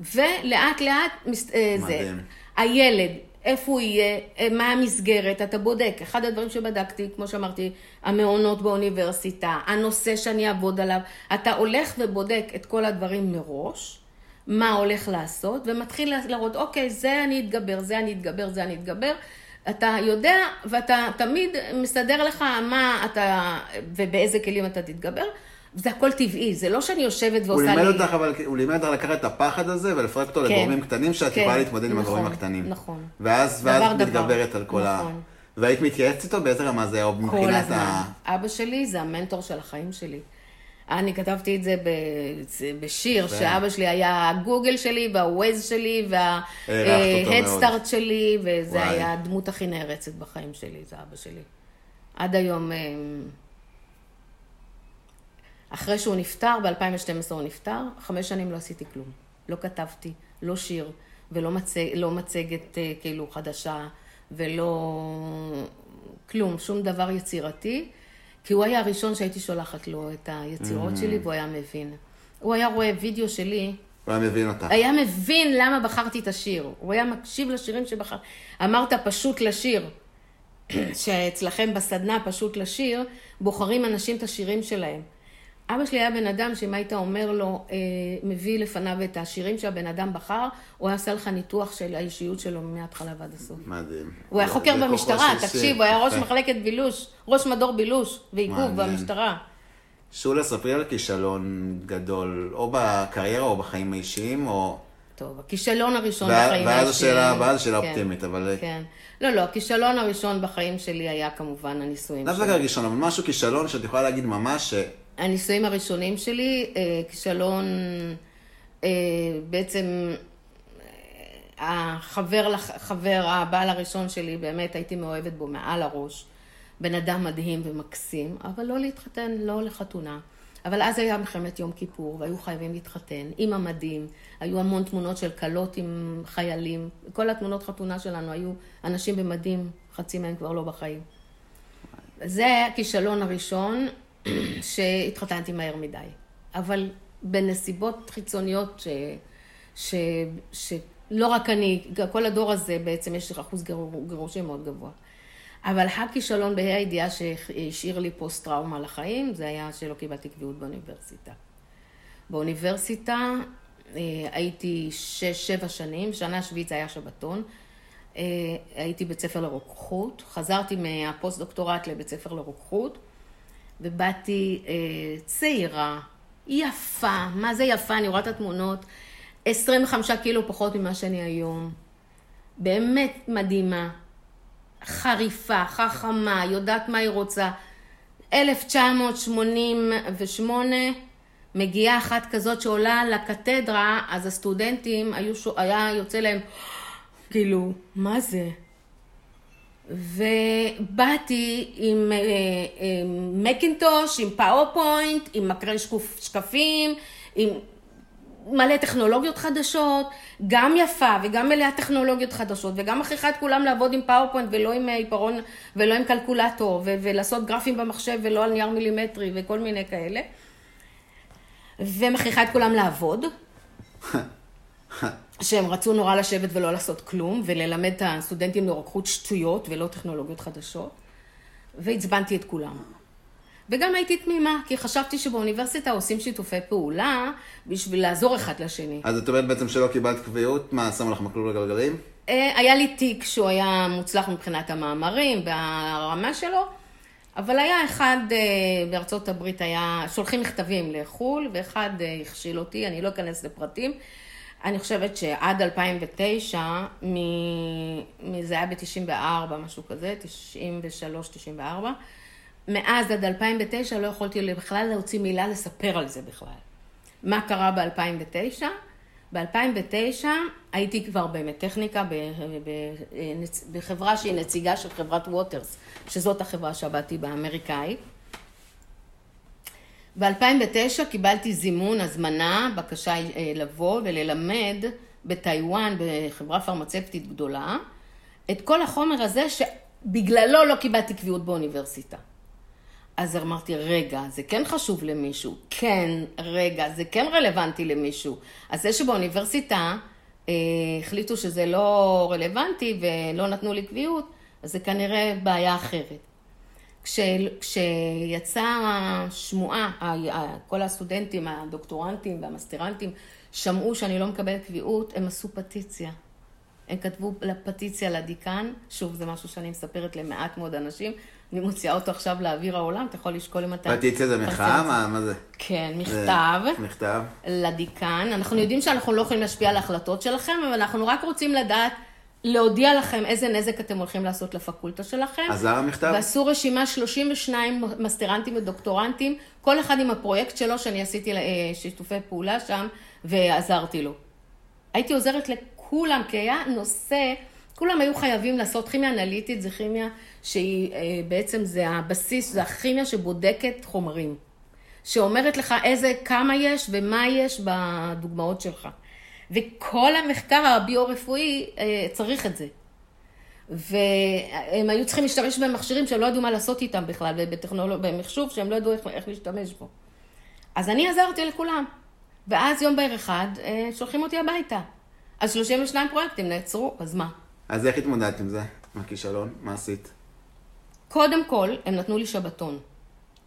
ולאט לאט, מס- אה, זה, מדהים. הילד, איפה הוא יהיה, אה, מה המסגרת, אתה בודק. אחד הדברים שבדקתי, כמו שאמרתי, המעונות באוניברסיטה, הנושא שאני אעבוד עליו, אתה הולך ובודק את כל הדברים מראש, מה הולך לעשות, ומתחיל להראות, אוקיי, זה אני אתגבר, זה אני אתגבר, זה אני אתגבר. אתה יודע, ואתה תמיד מסדר לך מה אתה, ובאיזה כלים אתה תתגבר. זה הכל טבעי, זה לא שאני יושבת הוא ועושה לימד לי... אותך, אבל הוא לימד אותך לקחת את הפחד הזה ולפרק אותו כן. לגורמים קטנים, שאת כן, יכולה להתמודד עם נכון, הגורמים הקטנים. נכון. ואז, דבר, ואז דבר. מתגברת על כל ה... נכון. והיית מתייעצת איתו? באיזה רמה זה היה? מבחינת הזמן. ה... אבא שלי זה המנטור של החיים שלי. אני כתבתי את זה בשיר, כן. שאבא שלי היה הגוגל שלי והווייז שלי. וההדסטארט שלי, וזה וואי. היה הדמות הכי נערצת בחיים שלי, זה אבא שלי. עד היום, אה, אחרי שהוא נפטר, ב-2012 הוא נפטר, חמש שנים לא עשיתי כלום. לא כתבתי, לא שיר, ולא מצג, לא מצגת אה, כאילו חדשה, ולא כלום, שום דבר יצירתי, כי הוא היה הראשון שהייתי שולחת לו את היצירות שלי, והוא היה מבין. הוא היה רואה וידאו שלי, הוא היה מבין אותך. היה מבין למה בחרתי את השיר. הוא היה מקשיב לשירים שבחר... אמרת פשוט לשיר, שאצלכם בסדנה פשוט לשיר, בוחרים אנשים את השירים שלהם. אבא שלי היה בן אדם שאם היית אומר לו, אה, מביא לפניו את השירים שהבן אדם בחר, הוא היה עושה לך ניתוח של האישיות שלו מההתחלה ועד הסוף. מדהים. הוא היה חוקר במשטרה, של תקשיב. הוא היה ראש. מחלקת בילוש, ראש מדור בילוש ועיכוב. במשטרה. שולה, ספרי על כישלון גדול, או בקריירה או בחיים האישיים, או... טוב, הכישלון הראשון ואז- בחיים ואז האישיים- השאלה הבאה זו שאלה כן, אופטימית, אבל- כן. לא, לא, הכישלון הראשון בחיים שלי היה כמובן הנישואים שלי. דווקא ראשון, אבל משהו כישלון שאת יכולה להגיד ממש ש... הנישואים הראשונים שלי, אה, כישלון, אה, בעצם אה, החבר, לח- חבר, הבעל הראשון שלי, באמת הייתי מאוהבת בו מעל הראש. בן אדם מדהים ומקסים, אבל לא להתחתן, לא לחתונה. אבל אז היה מלחמת יום כיפור, והיו חייבים להתחתן, עם המדים, היו המון תמונות של כלות עם חיילים. כל התמונות חתונה שלנו היו אנשים במדים, חצי מהם כבר לא בחיים. זה הכישלון הראשון שהתחתנתי מהר מדי. אבל בנסיבות חיצוניות ש... ש... שלא רק אני, כל הדור הזה בעצם יש אחוז גירושים מאוד גבוה. אבל הכישלון בה"א הידיעה שהשאיר לי פוסט-טראומה לחיים, זה היה שלא קיבלתי קביעות באוניברסיטה. באוניברסיטה אה, הייתי שש-שבע שנים, שנה שביעית זה היה שבתון. אה, הייתי בית ספר לרוקחות, חזרתי מהפוסט-דוקטורט לבית ספר לרוקחות, ובאתי אה, צעירה, יפה, מה זה יפה, אני רואה את התמונות, 25 קילו פחות ממה שאני היום. באמת מדהימה, חריפה, חכמה, יודעת מה היא רוצה. 1988, מגיעה אחת כזאת שעולה לקתדרה, אז הסטודנטים, היו, היה יוצא להם, כאילו, מה זה? ובאתי עם אה, אה, Macintosh, עם PowerPoint, עם מקרן שקפים, עם מלא טכנולוגיות חדשות, גם יפה וגם מלאה טכנולוגיות חדשות, וגם מכריחה את כולם לעבוד עם PowerPoint ולא עם עיפרון ולא עם קלקולטור, ו- ולעשות גרפים במחשב ולא על נייר מילימטרי וכל מיני כאלה. ומכריחה את כולם לעבוד. שהם רצו נורא לשבת ולא לעשות כלום, וללמד את הסטודנטים לרוקחות שטויות ולא טכנולוגיות חדשות. ועצבנתי את כולם. וגם הייתי תמימה, כי חשבתי שבאוניברסיטה עושים שיתופי פעולה בשביל לעזור אחד לשני. אז את אומרת בעצם שלא קיבלת קביעות, מה, שמו לך מקלול לגלגלים? אה, היה לי תיק שהוא היה מוצלח מבחינת המאמרים והרמה שלו, אבל היה אחד אה, בארצות הברית, היה, שולחים מכתבים לחו"ל, ואחד אה, הכשיל אותי, אני לא אכנס לפרטים. אני חושבת שעד 2009, מ... זה היה ב-94, משהו כזה, 93, 94, מאז עד 2009 לא יכולתי בכלל להוציא מילה לספר על זה בכלל. מה קרה ב-2009? ב-2009 הייתי כבר באמת טכניקה ב- ב- נצ- בחברה שהיא נציגה של חברת ווטרס, שזאת החברה שעבדתי בה, האמריקאית. ב-2009 קיבלתי זימון, הזמנה, בקשה אה, לבוא וללמד בטיוואן, בחברה פרמצפטית גדולה, את כל החומר הזה שבגללו לא קיבלתי קביעות באוניברסיטה. אז אמרתי, רגע, זה כן חשוב למישהו. כן, רגע, זה כן רלוונטי למישהו. אז זה שבאוניברסיטה אה, החליטו שזה לא רלוונטי ולא נתנו לי קביעות, אז זה כנראה בעיה אחרת. כש, כשיצאה שמועה, כל הסטודנטים, הדוקטורנטים והמסטרנטים, שמעו שאני לא מקבלת קביעות, הם עשו פטיציה. הם כתבו פטיציה לדיקן, שוב, זה משהו שאני מספרת למעט מאוד אנשים, אני מוציאה אותו עכשיו לאוויר העולם, אתה יכול לשקול אם אתה... פטיציה זה מחאה? מה, מה זה? כן, מכתב. זה... מכתב. לדיקן. אנחנו יודעים שאנחנו לא יכולים להשפיע על ההחלטות שלכם, אבל אנחנו רק רוצים לדעת, להודיע לכם איזה נזק אתם הולכים לעשות לפקולטה שלכם. אז למה מכתב? ועשו רשימה 32 מסטרנטים ודוקטורנטים, כל אחד עם הפרויקט שלו, שאני עשיתי אה, שיתופי פעולה שם, ועזרתי לו. הייתי עוזרת לכולם, כי היה נושא... כולם היו חייבים לעשות כימיה אנליטית, זה כימיה שהיא אה, בעצם, זה הבסיס, זה הכימיה שבודקת חומרים. שאומרת לך איזה, כמה יש ומה יש בדוגמאות שלך. וכל המחקר הביו-רפואי אה, צריך את זה. והם היו צריכים להשתמש במכשירים שהם לא ידעו מה לעשות איתם בכלל, במחשוב שהם לא ידעו איך, איך להשתמש בו. אז אני עזרתי לכולם. ואז יום בהיר אחד אה, שולחים אותי הביתה. אז 32 פרויקטים נעצרו, אז מה? אז איך התמודדת עם זה, עם הכישלון? מה עשית? קודם כל, הם נתנו לי שבתון.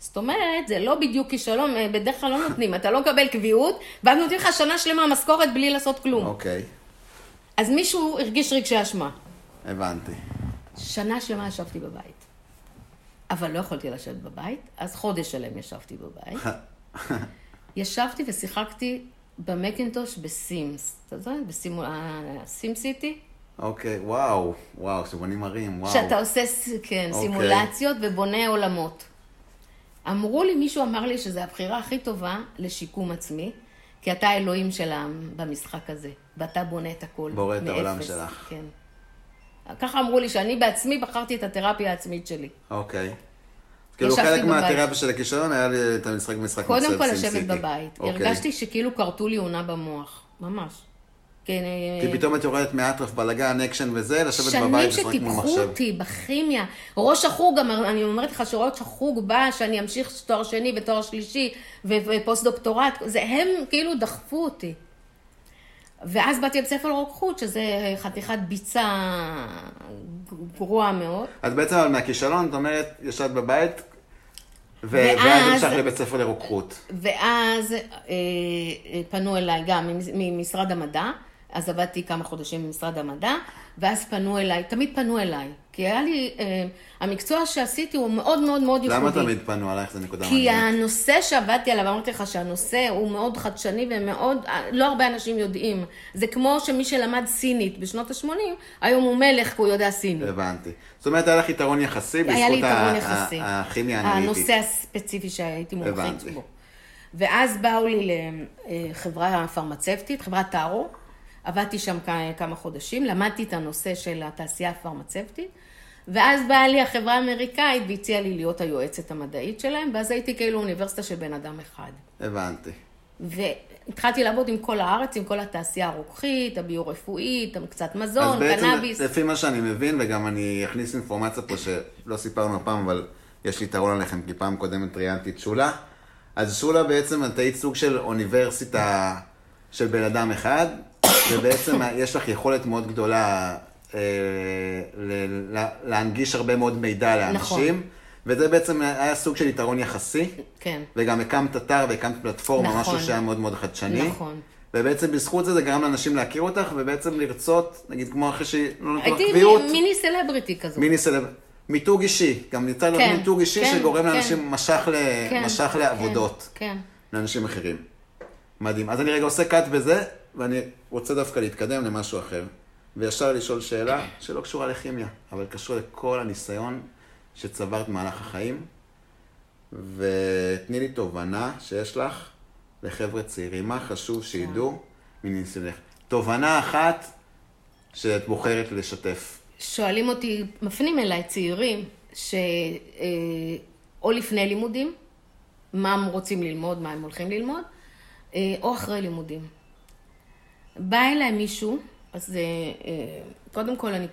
זאת אומרת, זה לא בדיוק כישלון, אה, בדרך כלל לא נותנים, אתה לא מקבל קביעות, ואז נותנים לך שנה שלמה משכורת בלי לעשות כלום. אוקיי. אז מישהו הרגיש רגשי אשמה. הבנתי. שנה שלמה ישבתי בבית. אבל לא יכולתי לשבת בבית, אז חודש שלם ישבתי בבית. ישבתי ושיחקתי במקינטוש בסימס. אתה יודע, בסים אה, סיטי? אוקיי, וואו, וואו, שבונים ערים, וואו. שאתה עושה, כן, אוקיי. סימולציות ובונה עולמות. אמרו לי, מישהו אמר לי שזו הבחירה הכי טובה לשיקום עצמי, כי אתה האלוהים שלהם במשחק הזה, ואתה בונה את הכל בורא את העולם שלך. כן. ככה אמרו לי, שאני בעצמי בחרתי את התרפיה העצמית שלי. אוקיי. כאילו חלק מהתרפיה של הכישלון היה לי את המשחק במשחק קודם כל לשבת בבית. אוקיי. הרגשתי שכאילו כרתו לי אונה במוח, ממש. כן. כי אה, פתאום את יורדת מאטרף, בלאגן, אקשן וזה, לשבת בבית לשחק מול מחשב. שנים שטיפחו אותי בכימיה. ראש החוג, אני אומרת לך שראש החוג בא, שאני אמשיך תואר שני ותואר שלישי ופוסט דוקטורט, זה הם כאילו דחפו אותי. ואז באתי לבית ספר לרוקחות, שזה חתיכת ביצה גרועה מאוד. אז בעצם אבל מהכישלון, את אומרת, ישבת בבית, ואז המשכת לבית ספר לרוקחות. ואז אה, אה, פנו אליי גם ממשרד המדע. אז עבדתי כמה חודשים במשרד המדע, ואז פנו אליי, תמיד פנו אליי. כי היה לי, אה, המקצוע שעשיתי הוא מאוד מאוד מאוד ייחודי. למה תמיד פנו עלייך? זו נקודה מעניינת. כי הנושא שעבדתי עליו, אמרתי לך שהנושא הוא מאוד חדשני ומאוד, לא הרבה אנשים יודעים. זה כמו שמי שלמד סינית בשנות ה-80, היום הוא מלך כי הוא יודע סינית. הבנתי. זאת אומרת, היה לך יתרון יחסי בזכות הכימיה האנליטית. הנושא הספציפי שהייתי מומחית בו. ואז באו לי לחברה פרמצבטית, חברת טארו. עבדתי שם כמה חודשים, למדתי את הנושא של התעשייה הפרמצבטית, ואז באה לי החברה האמריקאית והציעה לי להיות היועצת המדעית שלהם, ואז הייתי כאילו אוניברסיטה של בן אדם אחד. הבנתי. והתחלתי לעבוד עם כל הארץ, עם כל התעשייה הרוקחית, הביו-רפואית, קצת מזון, קנאביס. אז בעצם, לפי מה שאני מבין, וגם אני אכניס אינפורמציה פה שלא סיפרנו הפעם, אבל יש לי יתרון עליכם, כי פעם קודמת ראיינתי את שולה. אז שולה בעצם, את היית סוג של אוניברסיטה של בן אדם אחד, ובעצם יש לך יכולת מאוד גדולה אה, להנגיש הרבה מאוד מידע לאנשים. נכון. וזה בעצם היה סוג של יתרון יחסי. כן. וגם הקמת אתר והקמת פלטפורמה, נכון. משהו שהיה מאוד מאוד חדשני. נכון. ובעצם בזכות זה זה גרם לאנשים להכיר אותך, ובעצם לרצות, נגיד כמו אחרי שהיא לא נתנו לך קביעות. הייתי מיני סלבריטי כזאת. מיני סלבריטי. מיתוג אישי, גם יצא כן, מיתוג אישי כן, שגורם כן. לאנשים, משך, ל... כן, משך כן, לעבודות. כן. לאנשים אחרים. מדהים. אז אני רגע עושה קאט בזה, ואני רוצה דווקא להתקדם למשהו אחר, וישר לשאול שאלה שלא קשורה לכימיה, אבל קשורה לכל הניסיון שצברת במהלך החיים, ותני לי תובנה שיש לך לחבר'ה צעירים, מה חשוב שידעו מניסיונך. תובנה אחת שאת בוחרת לשתף. שואלים אותי, מפנים אליי צעירים, שאו אה, לפני לימודים, מה הם רוצים ללמוד, מה הם הולכים ללמוד, אה, או אחרי לימודים. בא אליי מישהו, אז אה, קודם כל אני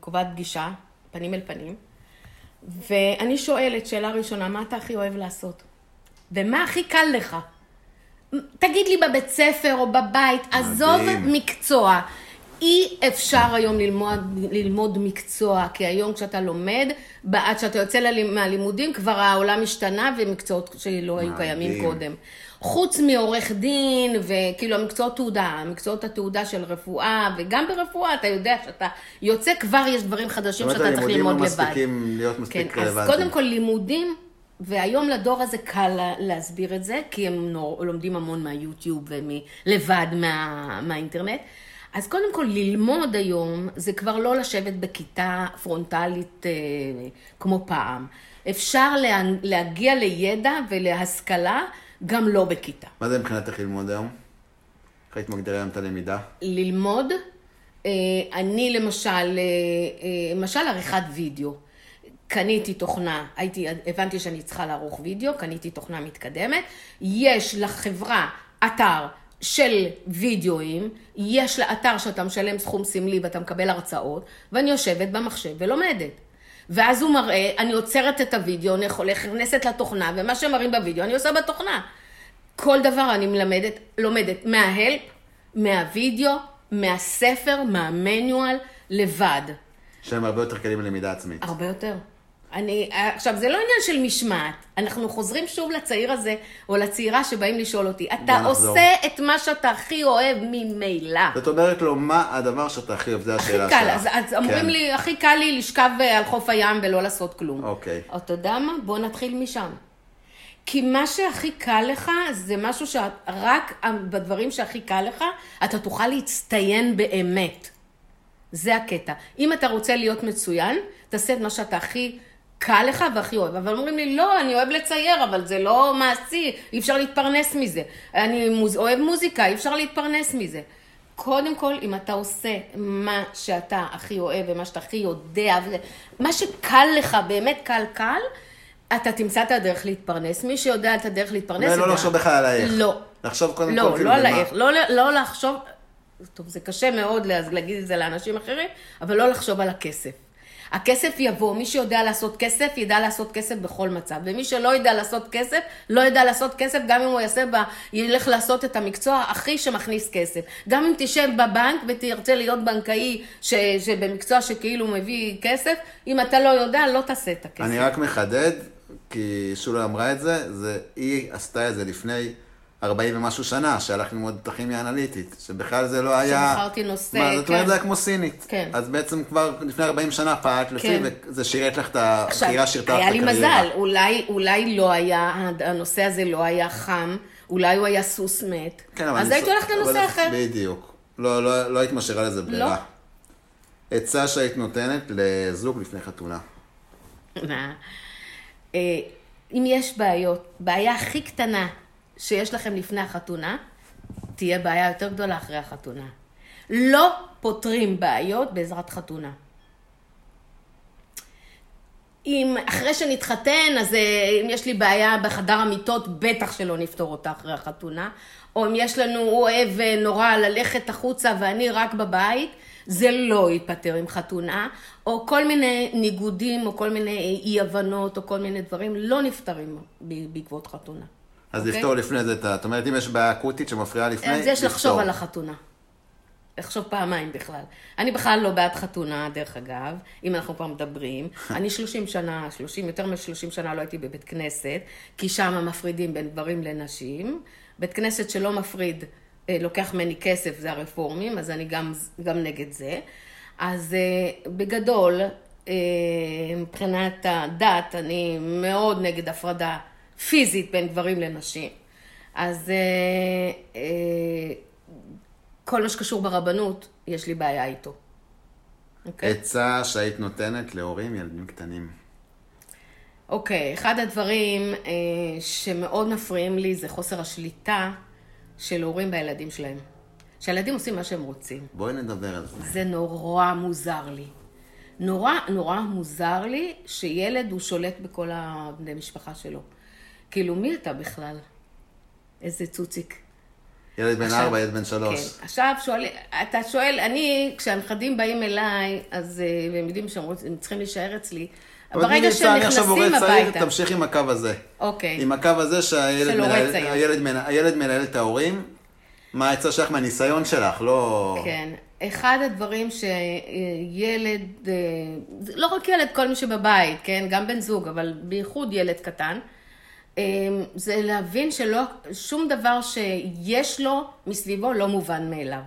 קובעת פגישה, פנים אל פנים, ואני שואלת, שאלה ראשונה, מה אתה הכי אוהב לעשות? ומה הכי קל לך? תגיד לי בבית ספר או בבית, עזוב מקצוע. אי אפשר היום ללמוד, ללמוד מקצוע, כי היום כשאתה לומד, עד שאתה יוצא מהלימודים, כבר העולם השתנה ומקצועות שלא היו קיימים קודם. חוץ מעורך דין, וכאילו המקצועות תעודה, מקצועות התעודה של רפואה, וגם ברפואה אתה יודע שאתה יוצא, כבר יש דברים חדשים שאתה צריך ללמוד לבד. זאת אומרת, הלימודים לא מספיקים להיות מספיק כן, רלוונטיים. אז קודם כל לימודים, והיום לדור הזה קל להסביר את זה, כי הם לומדים המון מהיוטיוב ולבד מה, מהאינטרנט. אז קודם כל, ללמוד היום זה כבר לא לשבת בכיתה פרונטלית אה, כמו פעם. אפשר לה, להגיע לידע ולהשכלה גם לא בכיתה. מה זה מבחינתך ללמוד היום? איך היית מגדירה היום את הלמידה? ללמוד, אה, אני למשל, אה, אה, למשל עריכת וידאו. קניתי תוכנה, הייתי, הבנתי שאני צריכה לערוך וידאו, קניתי תוכנה מתקדמת. יש לחברה אתר של וידאוים, יש לאתר שאתה משלם סכום סמלי ואתה מקבל הרצאות, ואני יושבת במחשב ולומדת. ואז הוא מראה, אני עוצרת את הוידאו, נכנסת לתוכנה, ומה שמראים בוידאו אני עושה בתוכנה. כל דבר אני מלמדת, לומדת מההלפ, מהוידאו, מהספר, מהמניואל, לבד. שהם הרבה יותר קלים ללמידה עצמית. הרבה יותר. אני, עכשיו, זה לא עניין של משמעת. אנחנו חוזרים שוב לצעיר הזה, או לצעירה שבאים לשאול אותי. אתה עושה את מה שאתה הכי אוהב ממילא. זאת אומרת לו, מה הדבר שאתה הכי אוהב? זו השאלה שלך. הכי קל, אז, אז כן. אומרים לי, הכי קל לי לשכב על חוף הים ולא לעשות כלום. אוקיי. אתה יודע מה? בוא נתחיל משם. כי מה שהכי קל לך, זה משהו שרק בדברים שהכי קל לך, אתה תוכל להצטיין באמת. זה הקטע. אם אתה רוצה להיות מצוין, תעשה את מה שאתה הכי קל לך והכי אוהב. אבל אומרים לי, לא, אני אוהב לצייר, אבל זה לא מעשי, אי אפשר להתפרנס מזה. אני מוז... אוהב מוזיקה, אי אפשר להתפרנס מזה. קודם כל, אם אתה עושה מה שאתה הכי אוהב ומה שאתה הכי יודע, מה שקל לך, באמת קל קל, אתה תמצא את הדרך להתפרנס. מי שיודע את הדרך להתפרנס... לא לחשוב בכלל על האיך. לא. לחשוב קודם לא, כל לא על האיך. לא, לא לחשוב... טוב, זה קשה מאוד להגיד את זה לאנשים אחרים, אבל לא לחשוב על הכסף. הכסף יבוא, מי שיודע לעשות כסף, ידע לעשות כסף בכל מצב. ומי שלא ידע לעשות כסף, לא ידע לעשות כסף, גם אם הוא יעשה, ב... ילך לעשות את המקצוע הכי שמכניס כסף. גם אם תשב בבנק ותרצה להיות בנקאי, ש... שבמקצוע שכאילו מביא כסף, אם אתה לא יודע, לא תעשה את הכסף. אני רק מחדד, כי שולה אמרה את זה, זה היא עשתה את זה לפני 40 ומשהו שנה, שהלך ללמוד את הכימיה האנליטית, שבכלל זה לא היה... שבחרתי נושא, מה, זאת אומרת, כן. זה היה כמו סינית. כן. אז בעצם כבר לפני 40 שנה פעלת לפי, כן. וזה שירת לך את הבחירה, שירתה את היה לי הקריירה. מזל, אולי, אולי לא היה, הנושא הזה לא היה חם, אולי הוא היה סוס מת, כן, אבל אז ס- הולכת לנושא אחר. בדיוק. לא, לא, לא היית משאירה לזה ברירה. לא. עצה שהיית נותנת לזוג לפני חתונה. מה? אה, אם יש בעיות, בעיה הכי קטנה שיש לכם לפני החתונה, תהיה בעיה יותר גדולה אחרי החתונה. לא פותרים בעיות בעזרת חתונה. אם אחרי שנתחתן, אז אה, אם יש לי בעיה בחדר המיטות, בטח שלא נפתור אותה אחרי החתונה. או אם יש לנו, הוא אוהב אה, נורא ללכת החוצה ואני רק בבית, זה לא ייפתר עם חתונה. או כל מיני ניגודים, או כל מיני אי-הבנות, או כל מיני דברים, לא נפתרים בעקבות חתונה. אז אוקיי? לפתור לפני זה את ה... זאת אומרת, אם יש בעיה אקוטית שמפריעה לפני, אז יש לחשוב לפתור. על החתונה. לחשוב פעמיים בכלל. אני בכלל לא בעד חתונה, דרך אגב, אם אנחנו כבר מדברים. אני 30 שנה, 30, יותר מ-30 שנה לא הייתי בבית כנסת, כי שם מפרידים בין גברים לנשים. בית כנסת שלא מפריד, אה, לוקח ממני כסף, זה הרפורמים, אז אני גם, גם נגד זה. אז אה, בגדול, אה, מבחינת הדת, אני מאוד נגד הפרדה פיזית בין גברים לנשים. אז אה, אה, כל מה שקשור ברבנות, יש לי בעיה איתו. אוקיי? עצה שהיית נותנת להורים ילדים קטנים. אוקיי, אחד הדברים אה, שמאוד מפריעים לי זה חוסר השליטה של הורים בילדים שלהם. שהילדים עושים מה שהם רוצים. בואי נדבר על זה. זה נורא מוזר לי. נורא נורא מוזר לי שילד הוא שולט בכל הבני משפחה שלו. כאילו, מי אתה בכלל? איזה צוציק. ילד בן ארבע, ילד בן שלוש. כן. עכשיו שואל, אתה שואל, אני, כשהנכדים באים אליי, אז, אה, והם יודעים שהם הם צריכים להישאר אצלי, אבל תני לי ברגע עצה, אני עכשיו הורה צעיר, הביתה. תמשיך עם הקו הזה. אוקיי. עם הקו הזה שהילד מנהל. הילד, מנהל, הילד מנהל את ההורים, מה העצה שלך מהניסיון שלך, לא... כן. אחד הדברים שילד, אה, לא רק ילד, כל מי שבבית, כן? גם בן זוג, אבל בייחוד ילד קטן, זה להבין שלא, שום דבר שיש לו מסביבו לא מובן מאליו.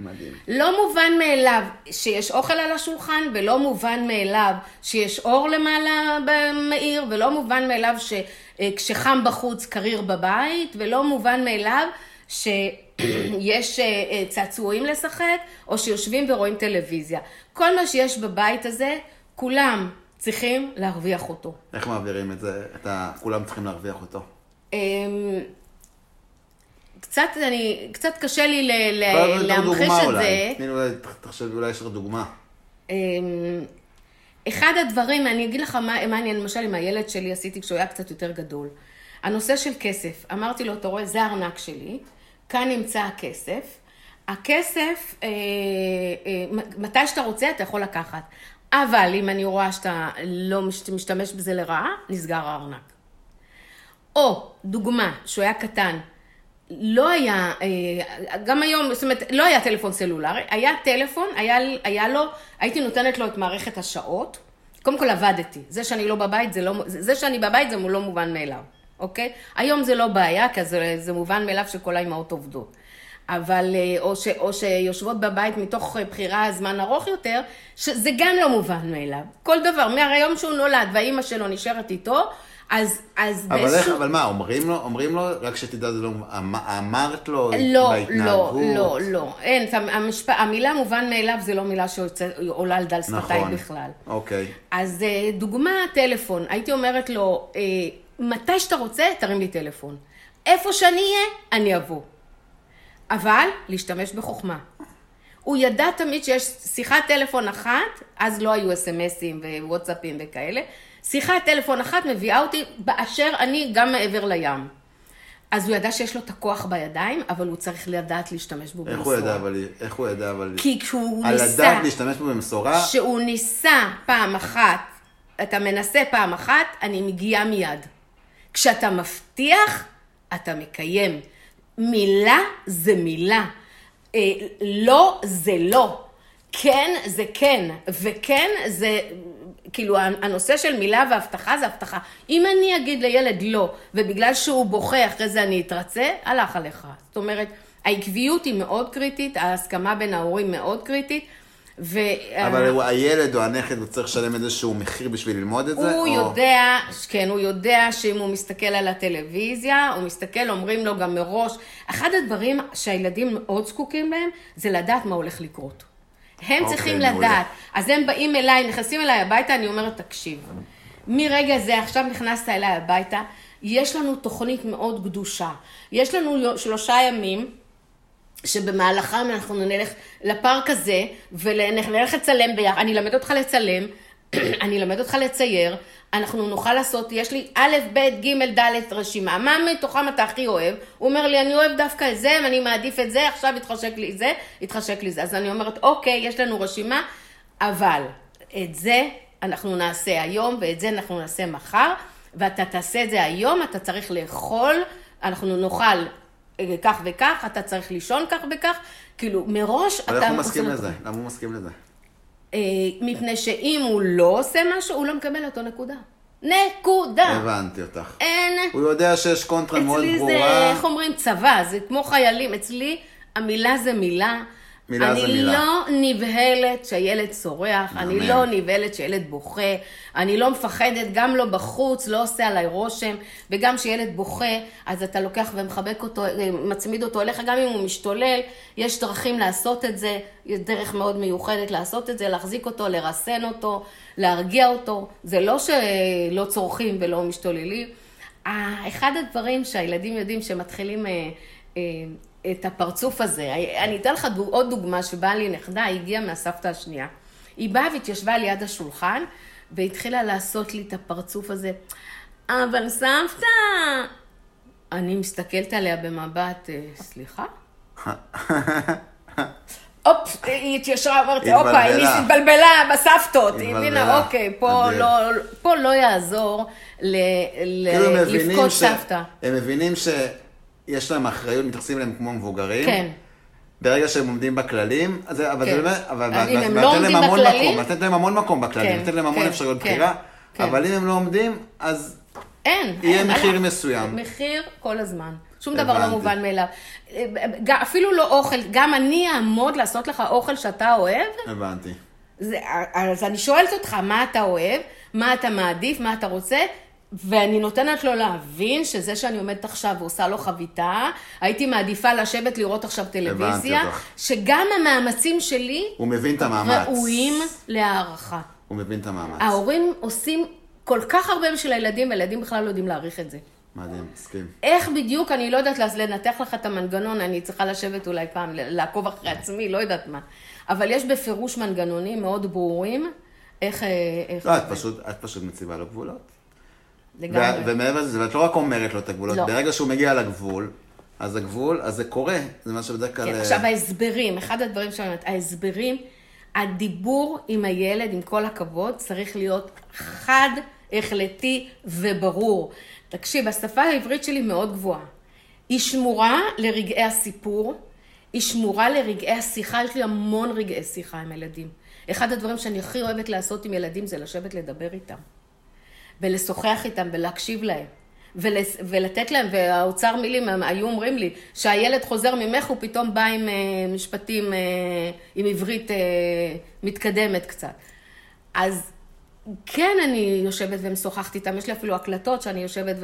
מדהים. לא מובן מאליו שיש אוכל על השולחן, ולא מובן מאליו שיש אור למעלה במאיר, ולא מובן מאליו שכשחם בחוץ קריר בבית, ולא מובן מאליו שיש אה, אה, צעצועים לשחק, או שיושבים ורואים טלוויזיה. כל מה שיש בבית הזה, כולם צריכים להרוויח אותו. איך מעבירים את זה? את ה... כולם צריכים להרוויח אותו. אמ, קצת, אני, קצת קשה לי ל- ל- להמחיש את אולי. זה. תני לי אולי, תחשבי, אולי יש לך דוגמה. אמ, אחד הדברים, אני אגיד לך מה, מה אני למשל עם הילד שלי עשיתי כשהוא היה קצת יותר גדול. הנושא של כסף, אמרתי לו, אתה רואה, זה הארנק שלי, כאן נמצא הכסף. הכסף, אה, אה, מתי שאתה רוצה, אתה יכול לקחת. אבל אם אני רואה שאתה לא מש- משתמש בזה לרעה, נסגר הארנק. או, דוגמה, שהוא היה קטן, לא היה, אה, גם היום, זאת אומרת, לא היה טלפון סלולרי, היה טלפון, היה, היה לו, הייתי נותנת לו את מערכת השעות. קודם כל עבדתי. זה שאני לא בבית, זה לא, זה שאני בבית זה לא מובן מאליו, אוקיי? היום זה לא בעיה, כי זה, זה מובן מאליו שכל האימהות עובדות. אבל, אה, או, ש, או שיושבות בבית מתוך אה, בחירה זמן ארוך יותר, שזה גם לא מובן מאליו. כל דבר, מהיום שהוא נולד והאימא שלו נשארת איתו, אז, אז אבל איך, באיזשהו- אבל מה, אומרים לו, אומרים לו, רק שתדע, זה לא... אמ- אמרת לו לא, בהתנהגות? לא, לא, לא. אין, המשפ... המילה מובן מאליו זה לא מילה שעולה על דל שפתיים נכון. בכלל. אוקיי. אז אה, דוגמה, טלפון. הייתי אומרת לו, מתי שאתה רוצה, תרים לי טלפון. איפה שאני אהיה, אני אבוא. אבל להשתמש בחוכמה. הוא ידע תמיד שיש שיחת טלפון אחת, אז לא היו אס.אם.אסים ווואטסאפים וכאלה. שיחת טלפון אחת מביאה אותי באשר אני גם מעבר לים. אז הוא ידע שיש לו את הכוח בידיים, אבל הוא צריך לדעת להשתמש בו איך במשורה. הוא ידע, אבל... איך הוא ידע, אבל... כי כשהוא על ניסה... לדעת להשתמש בו במשורה, שהוא ניסה פעם אחת, אתה מנסה פעם אחת, אני מגיעה מיד. כשאתה מבטיח, אתה מקיים. מילה זה מילה. אה, לא זה לא. כן זה כן, וכן זה, כאילו הנושא של מילה והבטחה זה הבטחה. אם אני אגיד לילד לא, ובגלל שהוא בוכה אחרי זה אני אתרצה, הלך עליך. זאת אומרת, העקביות היא מאוד קריטית, ההסכמה בין ההורים מאוד קריטית. ו... אבל הוא- הילד או הנכד, הוא צריך לשלם איזשהו מחיר בשביל ללמוד את זה? הוא או- יודע, כן, הוא יודע שאם הוא מסתכל על הטלוויזיה, הוא מסתכל, אומרים לו גם מראש. אחד הדברים שהילדים מאוד זקוקים להם, זה לדעת מה הולך לקרות. הם אוקיי, צריכים מעולה. לדעת. אז הם באים אליי, נכנסים אליי הביתה, אני אומרת, תקשיב, מרגע זה, עכשיו נכנסת אליי הביתה, יש לנו תוכנית מאוד קדושה. יש לנו שלושה ימים. שבמהלכם אנחנו נלך לפארק הזה, ונלך לצלם ביחד, אני אלמד אותך לצלם, אני אלמד אותך לצייר, אנחנו נוכל לעשות, יש לי א', ב', ג', ד' רשימה, מה מתוכם אתה הכי אוהב? הוא אומר לי, אני אוהב דווקא את זה, ואני מעדיף את זה, עכשיו התחשק לי זה, התחשק לי זה. אז אני אומרת, אוקיי, יש לנו רשימה, אבל את זה אנחנו נעשה היום, ואת זה אנחנו נעשה מחר, ואתה תעשה את זה היום, אתה צריך לאכול, אנחנו נאכל כך וכך, אתה צריך לישון כך וכך, כאילו מראש אבל אתה... איך הוא מסכים לזה? למה הוא מסכים לזה? אה, מפני שאם הוא לא עושה משהו, הוא לא מקבל אותו נקודה. נקודה. הבנתי אותך. אין... הוא יודע שיש קונטרה מאוד אצלי זה, ברורה. איך אומרים, צבא, זה כמו חיילים. אצלי המילה זה מילה. מילה אני זה מילה. לא נבהלת שהילד צורח, אני. לא נבהלת שילד בוכה, אני לא מפחדת, גם לא בחוץ, לא עושה עליי רושם, וגם כשילד בוכה, אז אתה לוקח ומחבק אותו, אה, מצמיד אותו אליך, גם אם הוא משתולל, יש דרכים לעשות את זה, יש דרך מאוד מיוחדת לעשות את זה, להחזיק אותו, לרסן אותו, להרגיע אותו. זה לא שלא צורכים ולא משתוללים. אה, אחד הדברים שהילדים יודעים שמתחילים אה, את הפרצוף הזה, אני אתן לך עוד דוגמה שבאה לי נכדה, היא הגיעה מהסבתא השנייה. היא באה והתיישבה ליד השולחן, והתחילה לעשות לי את הפרצוף הזה. אבל סבתא... אני מסתכלת עליה במבט, אה, סליחה? אופ, היא התיישרה, אמרתי. הופה, היא התבלבלה בסבתות. היא. הבינה, אוקיי, פה. לא, פה לא יעזור ל- ל- כאילו הם מבינים לבכות ש... שיש להם אחריות, מתייחסים אליהם כמו מבוגרים. כן. ברגע שהם עומדים בכללים, אז, זה- אבל כן. זה באמת, אבל אם הם לא להם עומדים המון בכללים- מקום, נותנת להם המון מקום בכללים, כן, נותנת להם המון כן, אפשרויות כן, בחירה, כן. אבל אם הם לא עומדים, אז אין. יהיה אין, מחיר אין. מסוים. מחיר כל הזמן. שום דבר לא הבנתי. מובן מאליו. גם- אפילו לא אוכל, גם אני אעמוד לעשות לך אוכל שאתה אוהב, הבנתי. זה, אז אני שואלת אותך, מה אתה אוהב, מה אתה מעדיף, מה אתה רוצה, ואני נותנת לו להבין שזה שאני עומדת עכשיו ועושה לו חביתה, הייתי מעדיפה לשבת לראות עכשיו טלוויזיה. שגם המאמצים שלי הוא מבין את המאמץ. ראויים להערכה. הוא מבין את המאמץ. ההורים עושים כל כך הרבה בשביל הילדים, והילדים בכלל לא יודעים להעריך את זה. מדהים, מסכים. איך בדיוק, אני לא יודעת לנתח לך את המנגנון, אני צריכה לשבת אולי פעם, לעקוב אחרי עצמי, לא יודעת מה. אבל יש בפירוש מנגנונים מאוד ברורים, איך... אה, איך לא, את פשוט, את פשוט מציבה לו גבולות. לגמרי. ומעבר לזה, ואת לא רק אומרת לו את הגבולות, לא. ברגע שהוא מגיע לגבול, אז הגבול, אז זה קורה. זה מה שבדרך כלל... כן, אה, עכשיו ההסברים, אחד הדברים שאני אומרת, ההסברים, הדיבור עם הילד, עם כל הכבוד, צריך להיות חד, החלטי וברור. תקשיב, השפה העברית שלי מאוד גבוהה. היא שמורה לרגעי הסיפור, היא שמורה לרגעי השיחה, יש לי המון רגעי שיחה עם ילדים. אחד הדברים שאני הכי אוהבת לעשות עם ילדים זה לשבת לדבר איתם. ולשוחח איתם ולהקשיב להם. ולס... ולתת להם, והאוצר מילים, הם היו אומרים לי, שהילד חוזר ממך, הוא פתאום בא עם uh, משפטים, uh, עם עברית uh, מתקדמת קצת. אז כן, אני יושבת ומשוחחת איתם, יש לי אפילו הקלטות שאני יושבת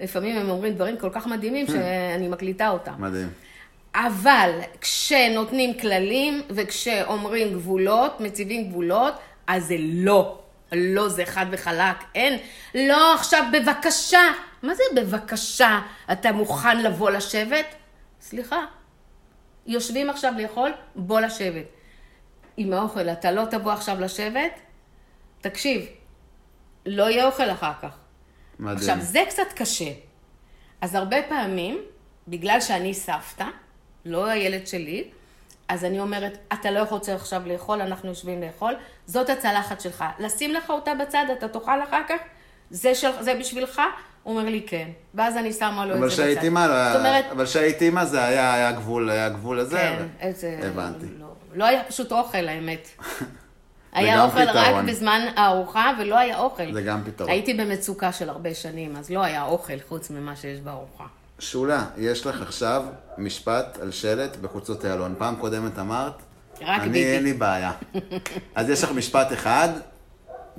ולפעמים הם אומרים דברים כל כך מדהימים שאני מקליטה אותם. מדהים. אבל כשנותנים כללים וכשאומרים גבולות, מציבים גבולות, אז זה לא. לא זה חד וחלק, אין. לא עכשיו בבקשה. מה זה בבקשה? אתה מוכן לבוא לשבת? סליחה. יושבים עכשיו לאכול, בוא לשבת. עם האוכל, אתה לא תבוא עכשיו לשבת? תקשיב, לא יהיה אוכל אחר כך. מדהים. עכשיו, זה קצת קשה. אז הרבה פעמים, בגלל שאני סבתא, לא הילד שלי, אז אני אומרת, אתה לא רוצה עכשיו לאכול, אנחנו יושבים לאכול, זאת הצלחת שלך. לשים לך אותה בצד, אתה תאכל אחר כך? זה, של, זה בשבילך? הוא אומר לי, כן. ואז אני שמה לו את זה אבל בצד. היה- זאת אומרת, אבל כשהייתי אימא זה היה היה גבול, היה גבול לזה. כן, ו- איזה... הבנתי. לא, לא היה פשוט אוכל, האמת. היה אוכל רק פתרון. בזמן הארוחה, ולא היה אוכל. זה גם פתרון. הייתי במצוקה של הרבה שנים, אז לא היה אוכל חוץ ממה שיש בארוחה. שולה, יש לך עכשיו משפט על שלט בחוצות איילון. פעם קודמת אמרת, רק אני ביבי. אין לי בעיה. אז יש לך משפט אחד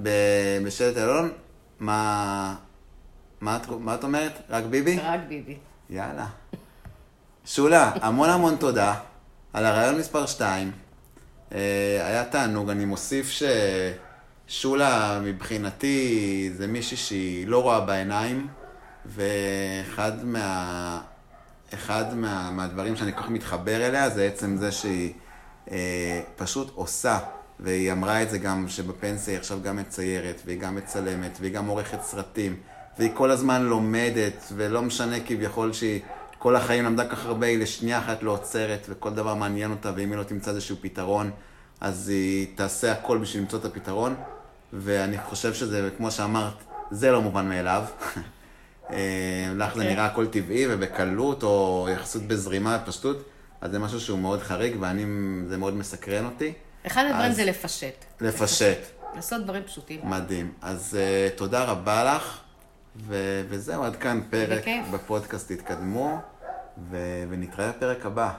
ב- בשלט איילון, מה... מה את, מה את אומרת? רק ביבי? רק ביבי. יאללה. שולה, המון המון תודה על הרעיון מספר 2. היה תענוג, אני מוסיף ששולה מבחינתי זה מישהי שהיא לא רואה בעיניים, ואחד מה... אחד מה, מהדברים שאני כל כך מתחבר אליה זה עצם זה שהיא אה, פשוט עושה, והיא אמרה את זה גם שבפנסיה היא עכשיו גם מציירת, והיא גם מצלמת, והיא גם עורכת סרטים, והיא כל הזמן לומדת, ולא משנה כביכול שהיא כל החיים למדה כך הרבה, היא לשנייה אחת לא עוצרת, וכל דבר מעניין אותה, ואם היא לא תמצא איזשהו פתרון, אז היא תעשה הכל בשביל למצוא את הפתרון, ואני חושב שזה, כמו שאמרת, זה לא מובן מאליו. אה, לך זה כן. נראה הכל טבעי ובקלות, או יחסות בזרימה, בפשטות, אז זה משהו שהוא מאוד חריג, ואני, זה מאוד מסקרן אותי. אחד הדברים זה לפשט. לפשט. לעשות דברים פשוטים. מדהים. אז uh, תודה רבה לך, ו- וזהו, עד כאן פרק בכיף. בפודקאסט התקדמו, ו- ונתראה בפרק הבא.